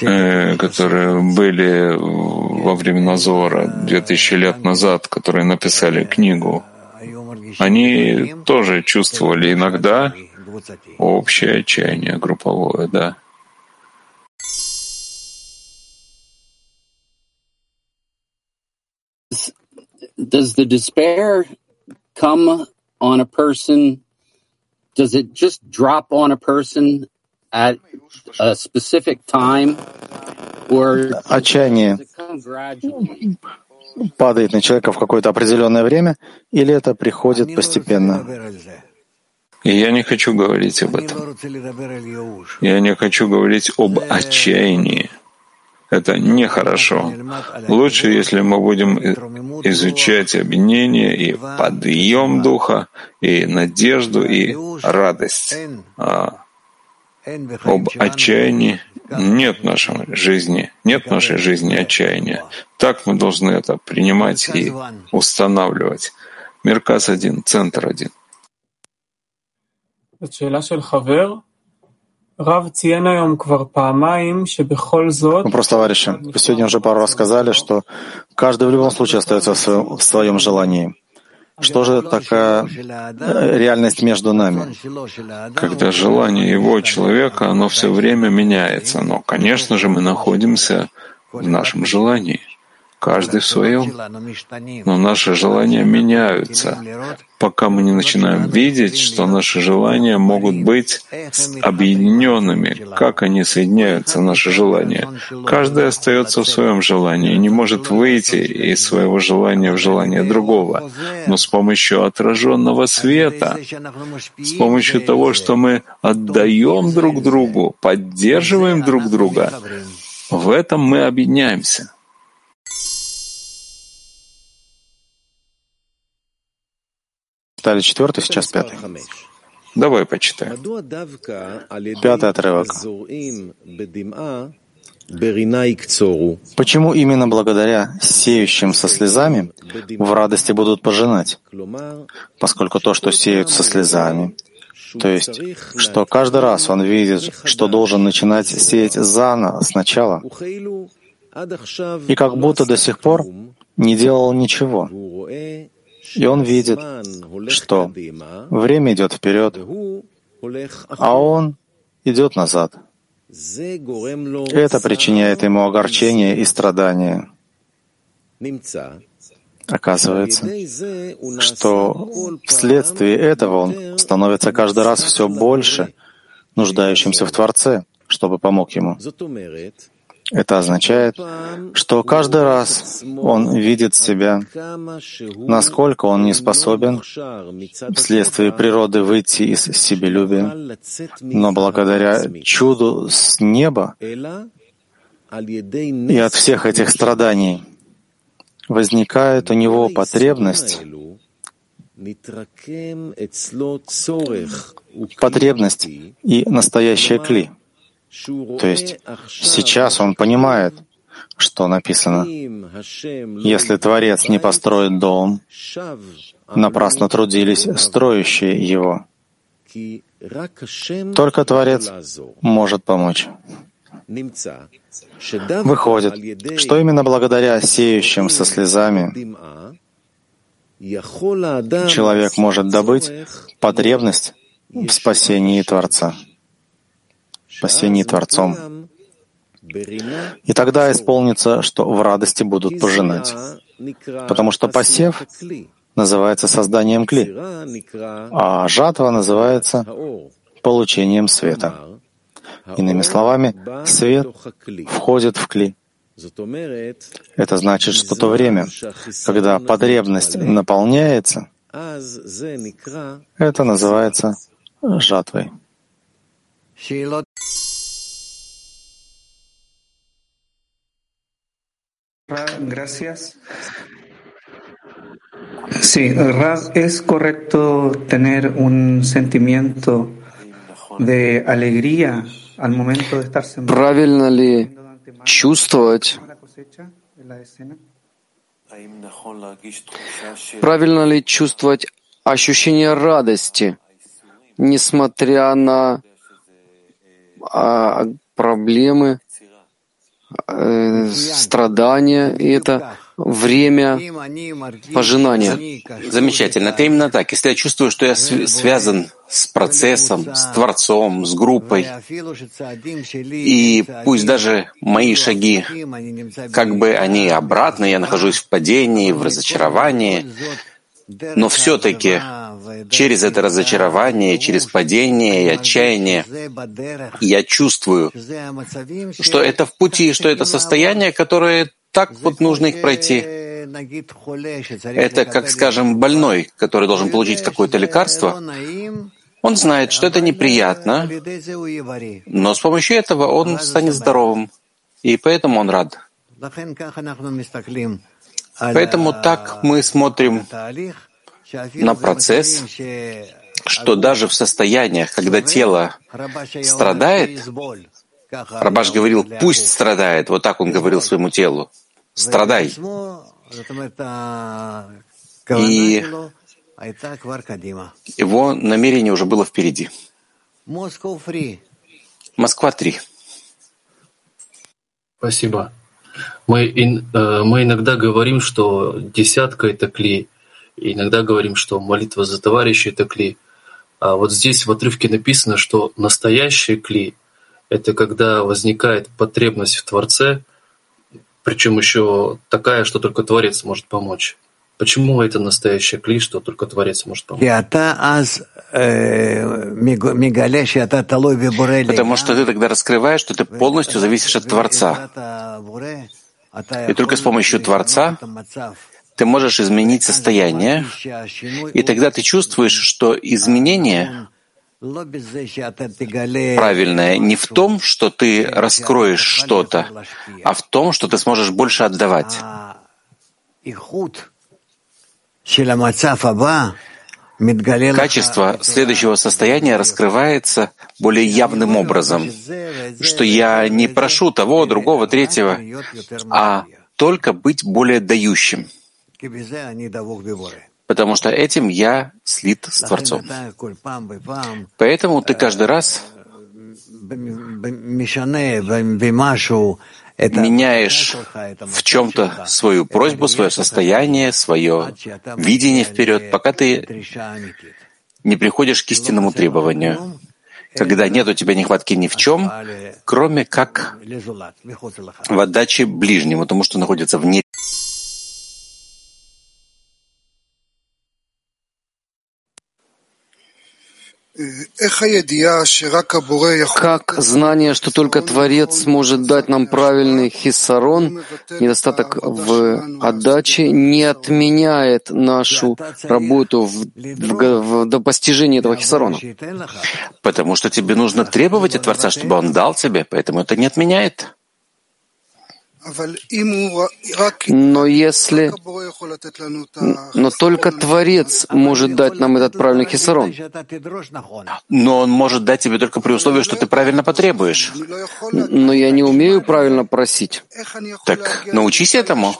э, которые были во времена Зора, 2000 лет назад, которые написали книгу. Они тоже чувствовали иногда общее отчаяние групповое, да. Does the despair come on a person? Does it just drop on a person at a specific time? Or Отчаяние падает на человека в какое-то определенное время, или это приходит постепенно? И я не хочу говорить об этом. Я не хочу говорить об отчаянии. Это нехорошо. Лучше, если мы будем изучать объединение и подъем духа, и надежду, и радость. А об отчаянии нет в нашей жизни, нет в нашей жизни отчаяния. Так мы должны это принимать и устанавливать. Меркас один, центр один. Вопрос товарища. Вы сегодня уже пару раз сказали, что каждый в любом случае остается в своем, в своем желании. Что же такая э, реальность между нами? Когда желание его человека, оно все время меняется. Но, конечно же, мы находимся в нашем желании каждый в своем. Но наши желания меняются, пока мы не начинаем видеть, что наши желания могут быть объединенными, как они соединяются, наши желания. Каждый остается в своем желании не может выйти из своего желания в желание другого. Но с помощью отраженного света, с помощью того, что мы отдаем друг другу, поддерживаем друг друга, в этом мы объединяемся. Читали четвертый, сейчас пятый. Давай почитаем. Пятый отрывок. Почему именно благодаря сеющим со слезами в радости будут пожинать? Поскольку то, что сеют со слезами, то есть, что каждый раз он видит, что должен начинать сеять заново, сначала, и как будто до сих пор не делал ничего. И он видит, что время идет вперед, а он идет назад. Это причиняет ему огорчение и страдания. Оказывается, что вследствие этого он становится каждый раз все больше нуждающимся в Творце, чтобы помог ему. Это означает, что каждый раз он видит себя, насколько он не способен вследствие природы выйти из себелюбия, но благодаря чуду с неба и от всех этих страданий возникает у него потребность потребность и настоящее кли — то есть сейчас он понимает, что написано. Если Творец не построит дом, напрасно трудились строящие его. Только Творец может помочь. Выходит, что именно благодаря сеющим со слезами человек может добыть потребность в спасении Творца спасении Творцом. И тогда исполнится, что в радости будут пожинать. Потому что посев называется созданием кли, а жатва называется получением света. Иными словами, свет входит в кли. Это значит, что то время, когда потребность наполняется, это называется жатвой. Gracias. Sí, es correcto tener un sentimiento de alegría al momento de estar Правильно ли чувствовать? Правильно ли чувствовать ощущение радости, несмотря на а, проблемы, э, страдания, и это время пожинания. Замечательно. Это именно так. Если я чувствую, что я связан с процессом, с Творцом, с группой, и пусть даже мои шаги, как бы они обратно, я нахожусь в падении, в разочаровании, но все-таки через это разочарование, через падение и отчаяние я чувствую, что это в пути, что это состояние, которое так вот нужно их пройти. Это, как, скажем, больной, который должен получить какое-то лекарство. Он знает, что это неприятно, но с помощью этого он станет здоровым, и поэтому он рад. Поэтому так мы смотрим на процесс, что даже в состояниях, когда тело страдает, Рабаш говорил, пусть страдает, вот так он говорил своему телу, страдай. И его намерение уже было впереди. Москва 3. Спасибо. Мы, э, мы иногда говорим, что десятка — это клей. Иногда говорим, что молитва за товарищей — это клей. А вот здесь в отрывке написано, что настоящий клей — это когда возникает потребность в Творце, причем еще такая, что только Творец может помочь. Почему это настоящий клей, что только Творец может помочь? Потому что ты тогда раскрываешь, что ты полностью зависишь от Творца. И только с помощью Творца ты можешь изменить состояние, и тогда ты чувствуешь, что изменение правильное не в том, что ты раскроешь что-то, а в том, что ты сможешь больше отдавать. Качество следующего состояния раскрывается более явным образом, что я не прошу того, другого, третьего, а только быть более дающим, потому что этим я слит с Творцом. Поэтому ты каждый раз меняешь в чем-то свою просьбу, свое состояние, свое видение вперед, пока ты не приходишь к истинному требованию, когда нет у тебя нехватки ни в чем, кроме как в отдаче ближнему, тому, что находится вне Как знание, что только Творец может дать нам правильный хиссарон, недостаток в отдаче, не отменяет нашу работу в, в, в, до постижения этого хиссарона? Потому что тебе нужно требовать от Творца, чтобы Он дал тебе, поэтому это не отменяет. Но если... Но только Творец может дать нам этот правильный хисарон. Но он может дать тебе только при условии, что ты правильно потребуешь. Но я не умею правильно просить. Так научись этому.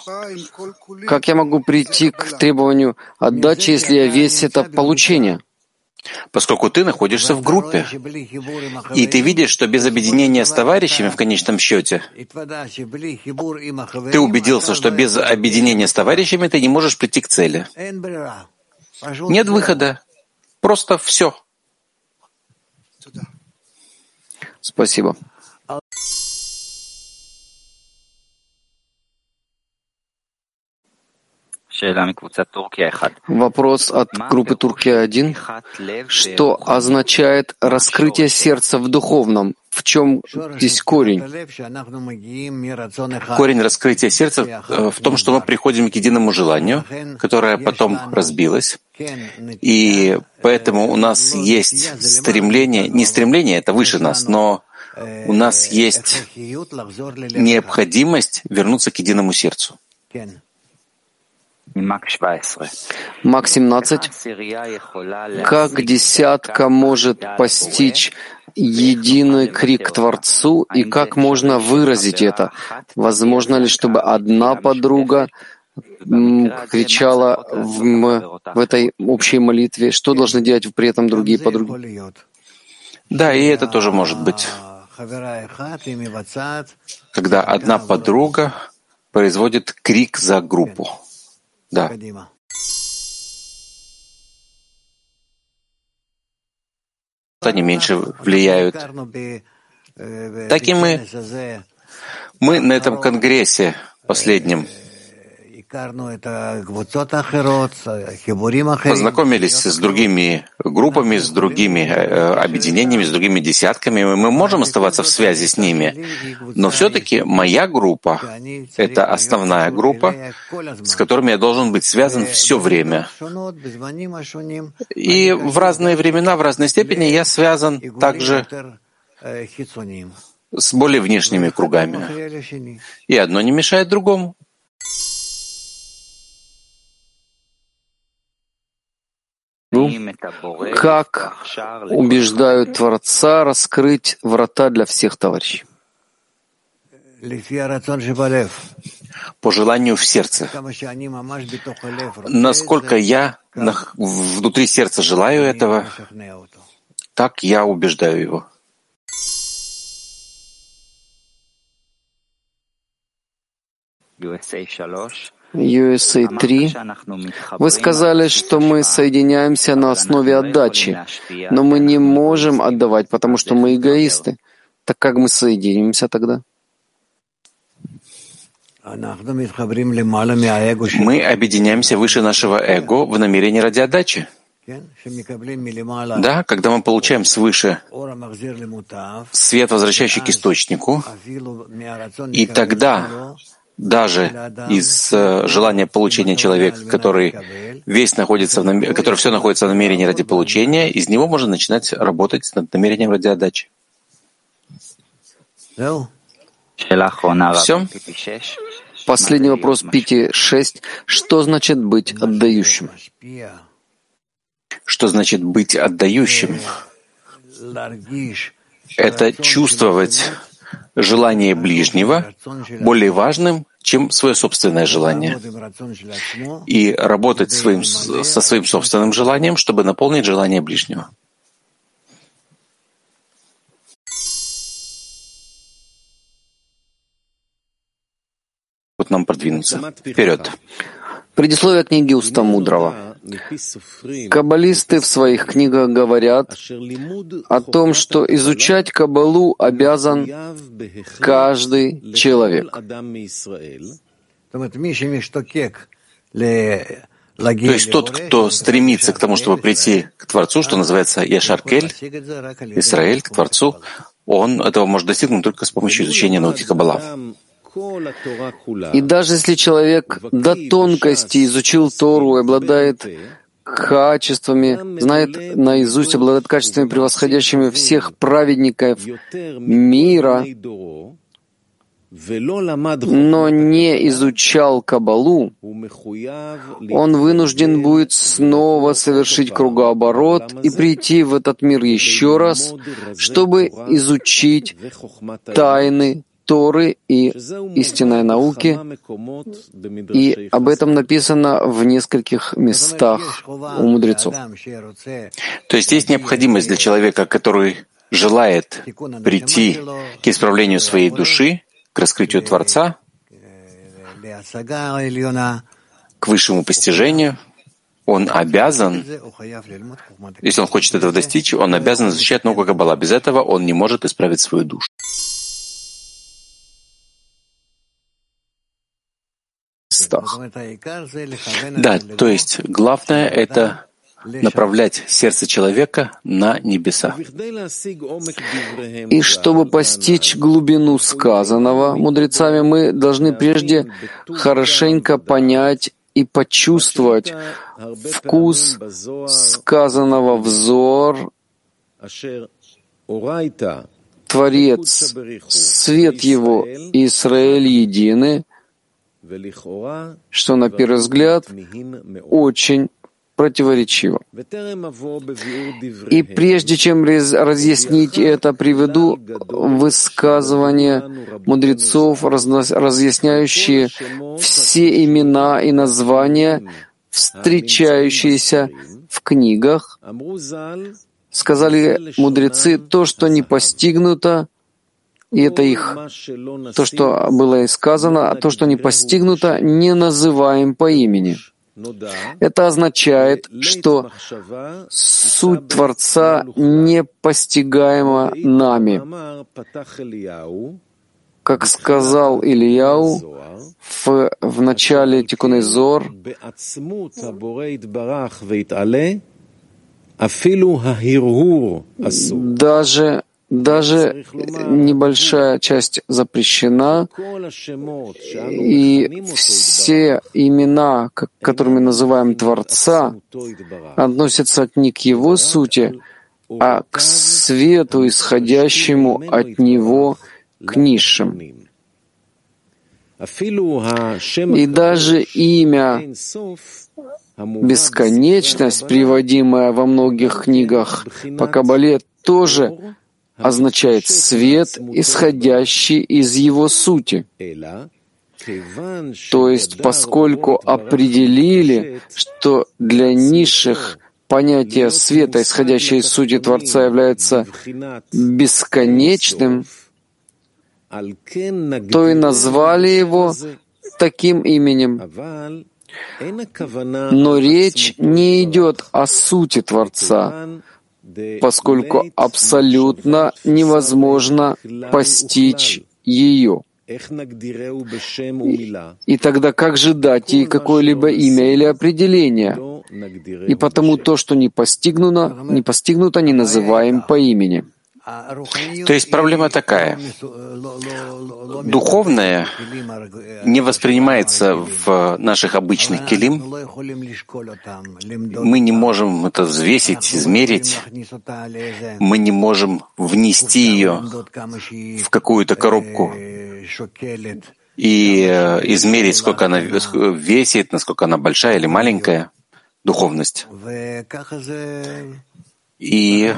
Как я могу прийти к требованию отдачи, если я весь это получение? Поскольку ты находишься в группе. И ты видишь, что без объединения с товарищами в конечном счете, ты убедился, что без объединения с товарищами ты не можешь прийти к цели. Нет выхода. Просто все. Спасибо. Вопрос от группы Туркия-1. Что означает раскрытие сердца в духовном? В чем здесь корень? Корень раскрытия сердца э, в том, что мы приходим к единому желанию, которое потом разбилось. И поэтому у нас есть стремление, не стремление, это выше нас, но у нас есть необходимость вернуться к единому сердцу. Мак 17. Как десятка может постичь единый крик Творцу, и как можно выразить это? Возможно ли, чтобы одна подруга кричала в, в этой общей молитве? Что должны делать при этом другие подруги? Да, и это тоже может быть. Когда одна подруга производит крик за группу. Да. Они меньше влияют. Так и мы. Мы на этом конгрессе последнем познакомились с другими группами, с другими э, объединениями, с другими десятками. Мы можем оставаться в связи с ними, но все-таки моя группа — это основная группа, с которыми я должен быть связан все время. И в разные времена, в разной степени я связан также с более внешними кругами. И одно не мешает другому. Как убеждают Творца раскрыть врата для всех товарищей? По желанию в сердце. Насколько я внутри сердца желаю этого, так я убеждаю его. USA 3. Вы сказали, что мы соединяемся на основе отдачи, но мы не можем отдавать, потому что мы эгоисты. Так как мы соединимся тогда? Мы объединяемся выше нашего эго в намерении ради отдачи. Да, когда мы получаем свыше свет, возвращающий к источнику, и тогда даже из э, желания получения человека, который весь находится в нам... который все находится в намерении ради получения, из него можно начинать работать над намерением ради отдачи. Все? Последний вопрос Пяти шесть. Что значит быть отдающим? Что значит быть отдающим? Это чувствовать желание ближнего более важным, чем свое собственное желание, и работать своим, со своим собственным желанием, чтобы наполнить желание ближнего. Вот нам продвинуться. Вперед. Предисловие книги Уста Мудрого. Каббалисты в своих книгах говорят о том, что изучать Каббалу обязан каждый человек. То есть тот, кто стремится к тому, чтобы прийти к Творцу, что называется Яшаркель, Израиль, к Творцу, он этого может достигнуть только с помощью изучения науки Каббала. И даже если человек до тонкости изучил Тору и обладает качествами, знает наизусть, обладает качествами, превосходящими всех праведников мира, но не изучал Кабалу, он вынужден будет снова совершить кругооборот и прийти в этот мир еще раз, чтобы изучить тайны Торы и истинной науки, и об этом написано в нескольких местах у мудрецов. То есть есть необходимость для человека, который желает прийти к исправлению своей души, к раскрытию Творца, к высшему постижению, он обязан, если он хочет этого достичь, он обязан изучать науку Каббала. Без этого он не может исправить свою душу. Да, то есть главное — это направлять сердце человека на небеса. И чтобы постичь глубину сказанного мудрецами, мы должны прежде хорошенько понять и почувствовать вкус сказанного взор, Творец, свет его Израиль едины, что на первый взгляд очень противоречиво. И прежде чем разъяснить это, приведу высказывания мудрецов, разъясняющие все имена и названия, встречающиеся в книгах. Сказали мудрецы, то, что не постигнуто, и это их, то, что было сказано, а то, что не постигнуто, не называем по имени. Это означает, что суть Творца не постигаема нами. Как сказал Ильяу в, в начале Тикуны Зор, даже даже небольшая часть запрещена, и все имена, которыми называем Творца, относятся не к Его сути, а к свету, исходящему от Него, к низшим. И даже имя бесконечность, приводимая во многих книгах по Кабале, тоже означает свет, исходящий из его сути. То есть, поскольку определили, что для низших понятие света, исходящее из сути Творца, является бесконечным, то и назвали его таким именем. Но речь не идет о сути Творца, поскольку абсолютно невозможно постичь ее. И тогда как же дать ей какое-либо имя или определение? И потому то, что не постигнуто, не постигнуто, не называем по имени. То есть проблема такая. Духовное не воспринимается в наших обычных келим. Мы не можем это взвесить, измерить. Мы не можем внести ее в какую-то коробку и э, измерить, сколько она весит, насколько она большая или маленькая духовность. И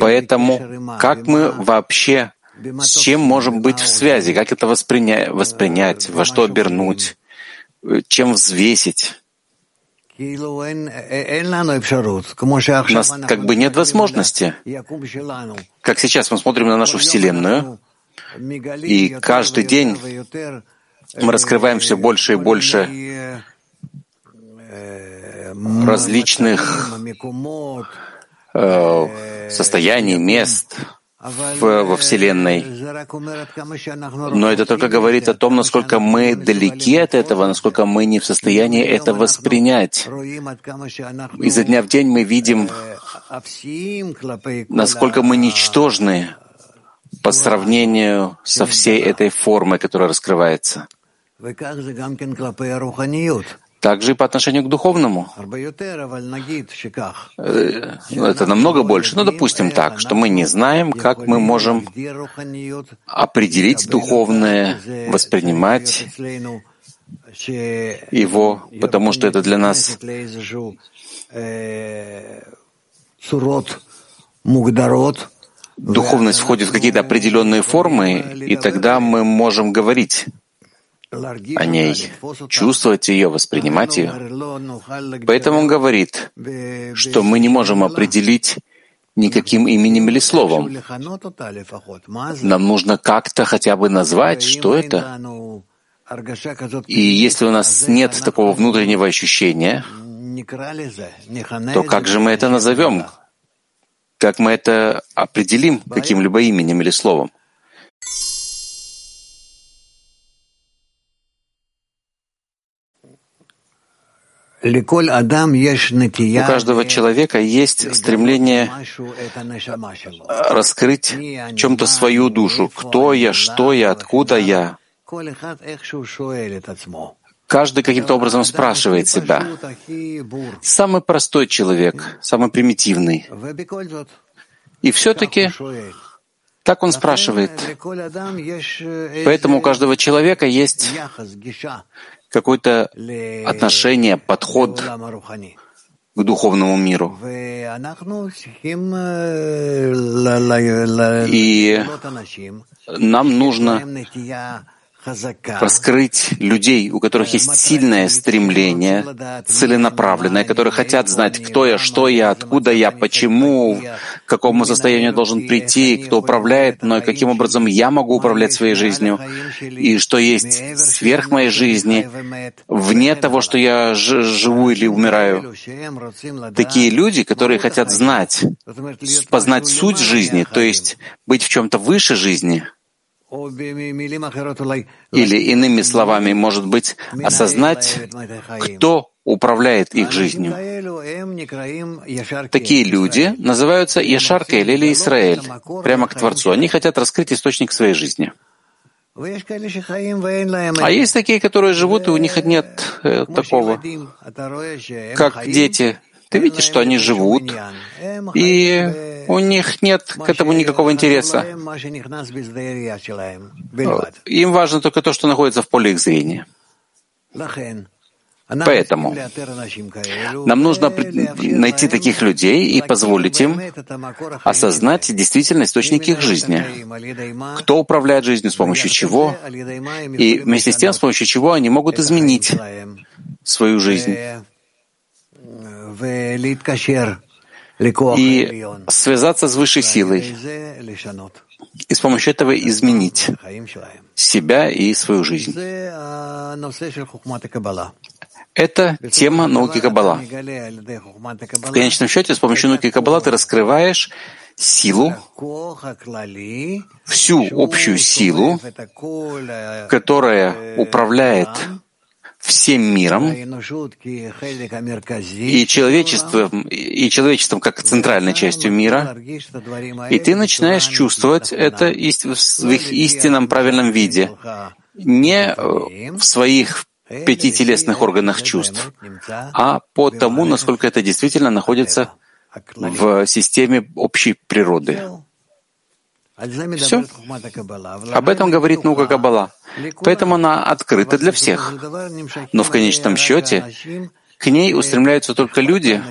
поэтому как мы вообще с чем можем быть в связи, как это восприня... воспринять, во что обернуть, чем взвесить? У нас как бы нет возможности. Как сейчас мы смотрим на нашу Вселенную, и каждый день мы раскрываем все больше и больше различных э, состояний, мест, в, во Вселенной. Но это только говорит о том, насколько мы далеки от этого, насколько мы не в состоянии это воспринять. Изо дня в день мы видим, насколько мы ничтожны по сравнению со всей этой формой, которая раскрывается. Также и по отношению к духовному. Э, это намного больше. Но допустим так, что мы не знаем, как мы можем определить духовное, воспринимать его, потому что это для нас духовность входит в какие-то определенные формы, и тогда мы можем говорить о ней, чувствовать ее, воспринимать ее. Поэтому он говорит, что мы не можем определить никаким именем или словом. Нам нужно как-то хотя бы назвать, что это. И если у нас нет такого внутреннего ощущения, то как же мы это назовем? Как мы это определим каким-либо именем или словом? У каждого человека есть стремление раскрыть в чем-то свою душу. Кто я, что я, откуда я. Каждый каким-то образом спрашивает себя. Самый простой человек, самый примитивный. И все-таки так он спрашивает. Поэтому у каждого человека есть какое-то отношение, подход к духовному миру. И нам нужно раскрыть людей, у которых есть сильное стремление, целенаправленное, которые хотят знать, кто я, что я, откуда я, почему, к какому состоянию должен прийти, кто управляет мной, каким образом я могу управлять своей жизнью, и что есть сверх моей жизни, вне того, что я живу или умираю. Такие люди, которые хотят знать, познать суть жизни, то есть быть в чем-то выше жизни — или иными словами, может быть, осознать, кто управляет их жизнью. Такие люди называются Яшаркель или Израиль, прямо к Творцу. Они хотят раскрыть источник своей жизни. А есть такие, которые живут, и у них нет э, такого. Как дети, ты видишь, что они живут, и у них нет к этому никакого интереса. Им важно только то, что находится в поле их зрения. Поэтому нам нужно найти таких людей и позволить им осознать действительно источник их жизни. Кто управляет жизнью, с помощью чего, и вместе с тем, с помощью чего они могут изменить свою жизнь и связаться с высшей силой, и с помощью этого изменить себя и свою жизнь. Это тема науки Каббала. В конечном счете, с помощью науки Каббала ты раскрываешь силу, всю общую силу, которая управляет всем миром и человечеством, и человечеством как центральной частью мира, и ты начинаешь чувствовать это в их истинном правильном виде, не в своих пяти телесных органах чувств, а по тому, насколько это действительно находится в системе общей природы. Все. Об этом говорит наука Каббала. Поэтому она открыта для всех. Но в конечном счете к ней устремляются только люди,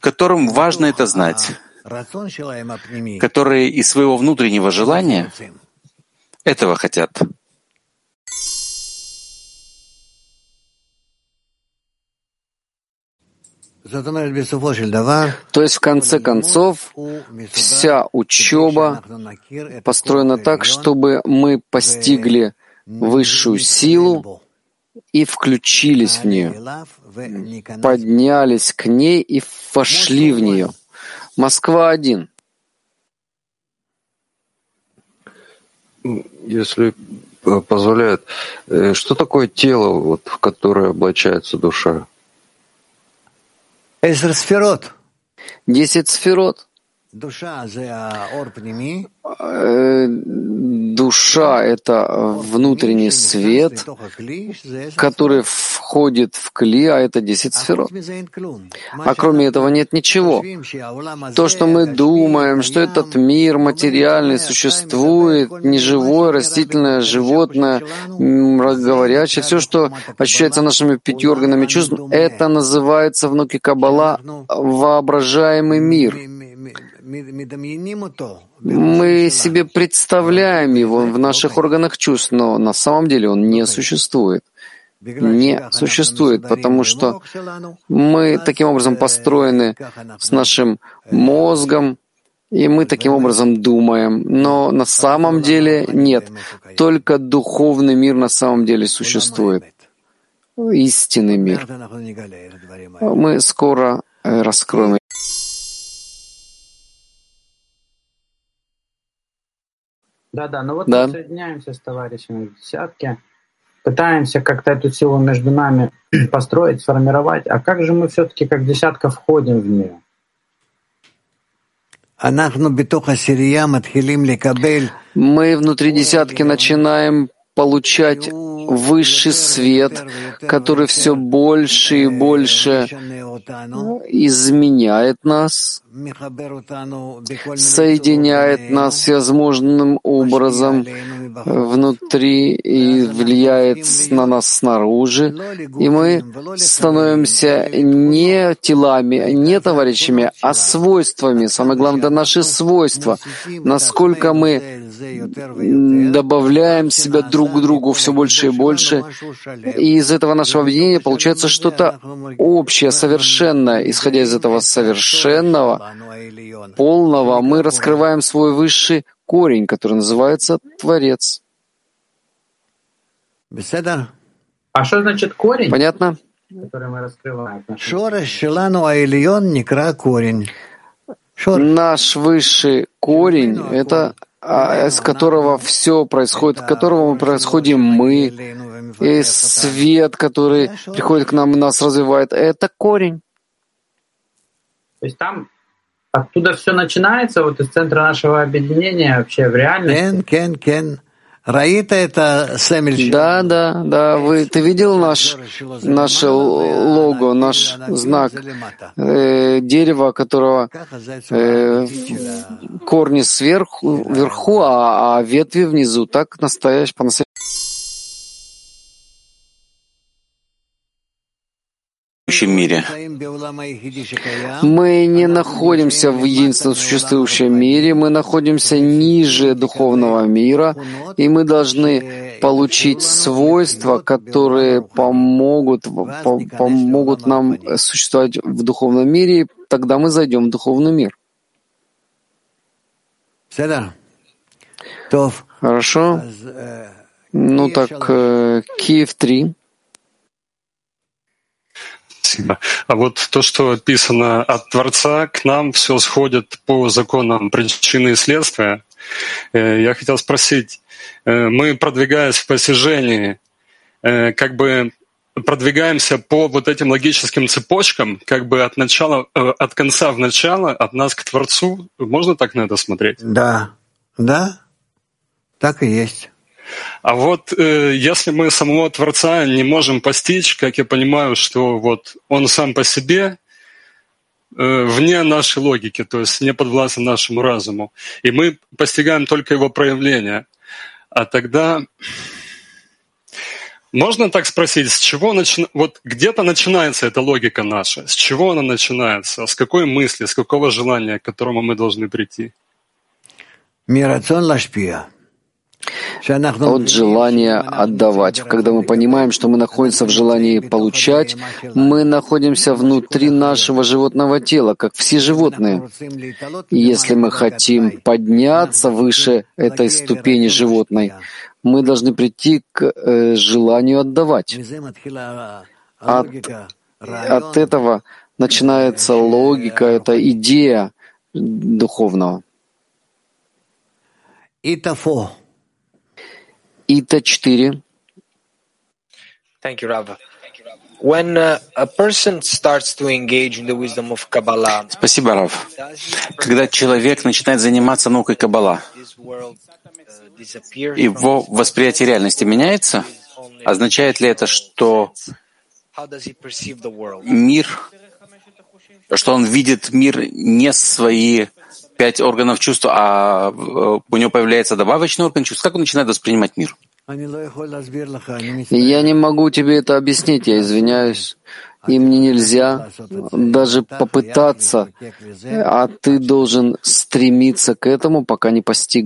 которым важно это знать, которые из своего внутреннего желания этого хотят. То есть, в конце концов, вся учеба построена так, чтобы мы постигли высшую силу и включились в нее, поднялись к ней и вошли в нее. Москва один. если позволяет, э, что такое тело, вот, в которое облачается душа? Десять сферот. Э, душа — это внутренний свет, который входит в кли, а это десять сферот. А кроме этого нет ничего. То, что мы думаем, что этот мир материальный существует, неживое, растительное, животное, говорящее, все, что ощущается нашими пятью органами чувств, это называется внуки Каббала воображаемый мир. Мы себе представляем его в наших органах чувств, но на самом деле он не существует. Не существует, потому что мы таким образом построены с нашим мозгом, и мы таким образом думаем. Но на самом деле нет. Только духовный мир на самом деле существует. Истинный мир. Мы скоро э, раскроем Да-да, ну вот да. мы соединяемся с товарищами в десятке, пытаемся как-то эту силу между нами <clears throat> построить, сформировать. А как же мы все-таки как десятка входим в нее? Мы внутри десятки начинаем получать высший свет, который все больше и больше изменяет нас, соединяет нас всевозможным образом внутри и влияет на нас снаружи. И мы становимся не телами, не товарищами, а свойствами. Самое главное, это наши свойства. Насколько мы добавляем себя друг к другу все больше и больше, и из этого нашего объединения получается что-то общее, совершенное. Исходя из этого совершенного, полного, мы раскрываем свой высший корень, который называется Творец. А что значит корень? Понятно? Который мы раскрываем. Наш высший корень — это а, из которого все происходит, от которого мы происходим мы, и свет, который приходит к нам и нас развивает, это корень. То есть там оттуда все начинается, вот из центра нашего объединения вообще в реальности. Да, да, да. Вы, ты видел наш, наше лого, наш знак э, дерева, которого э, корни сверху, вверху, а, а ветви внизу. Так настоящий, по-настоящему. Существующем мире. Мы не находимся в единственном существующем мире, мы находимся ниже духовного мира, и мы должны получить свойства, которые помогут, помогут нам существовать в духовном мире, и тогда мы зайдем в духовный мир. Хорошо. Ну так, э, Киев 3. Спасибо. А вот то, что описано от Творца, к нам все сходит по законам причины и следствия. Э, я хотел спросить, э, мы, продвигаясь в постижении, э, как бы продвигаемся по вот этим логическим цепочкам, как бы от начала, от конца в начало, от нас к Творцу. Можно так на это смотреть? Да, да, так и есть. А вот э, если мы самого Творца не можем постичь, как я понимаю, что вот Он сам по себе э, вне нашей логики, то есть не подвластен нашему разуму, и мы постигаем только Его проявление, а тогда можно так спросить, с чего начи... вот где-то начинается эта логика наша, с чего она начинается, с какой мысли, с какого желания, к которому мы должны прийти? Мирацион лашпия от желания отдавать. Когда мы понимаем, что мы находимся в желании получать, мы находимся внутри нашего животного тела, как все животные. И если мы хотим подняться выше этой ступени животной, мы должны прийти к э, желанию отдавать. От, от этого начинается логика, это идея духовного. Ита 4. Thank you, Rav. When uh, a person starts to engage in the wisdom of Kabbalah, Спасибо, Рав. Когда человек начинает заниматься наукой Каббала, его восприятие реальности меняется? Означает ли это, что мир, что он видит мир не свои пять органов чувств, а э, у него появляется добавочный орган чувств? Как он начинает воспринимать мир? Я не могу тебе это объяснить, я извиняюсь. И мне нельзя даже попытаться, а ты должен стремиться к этому, пока не постиг.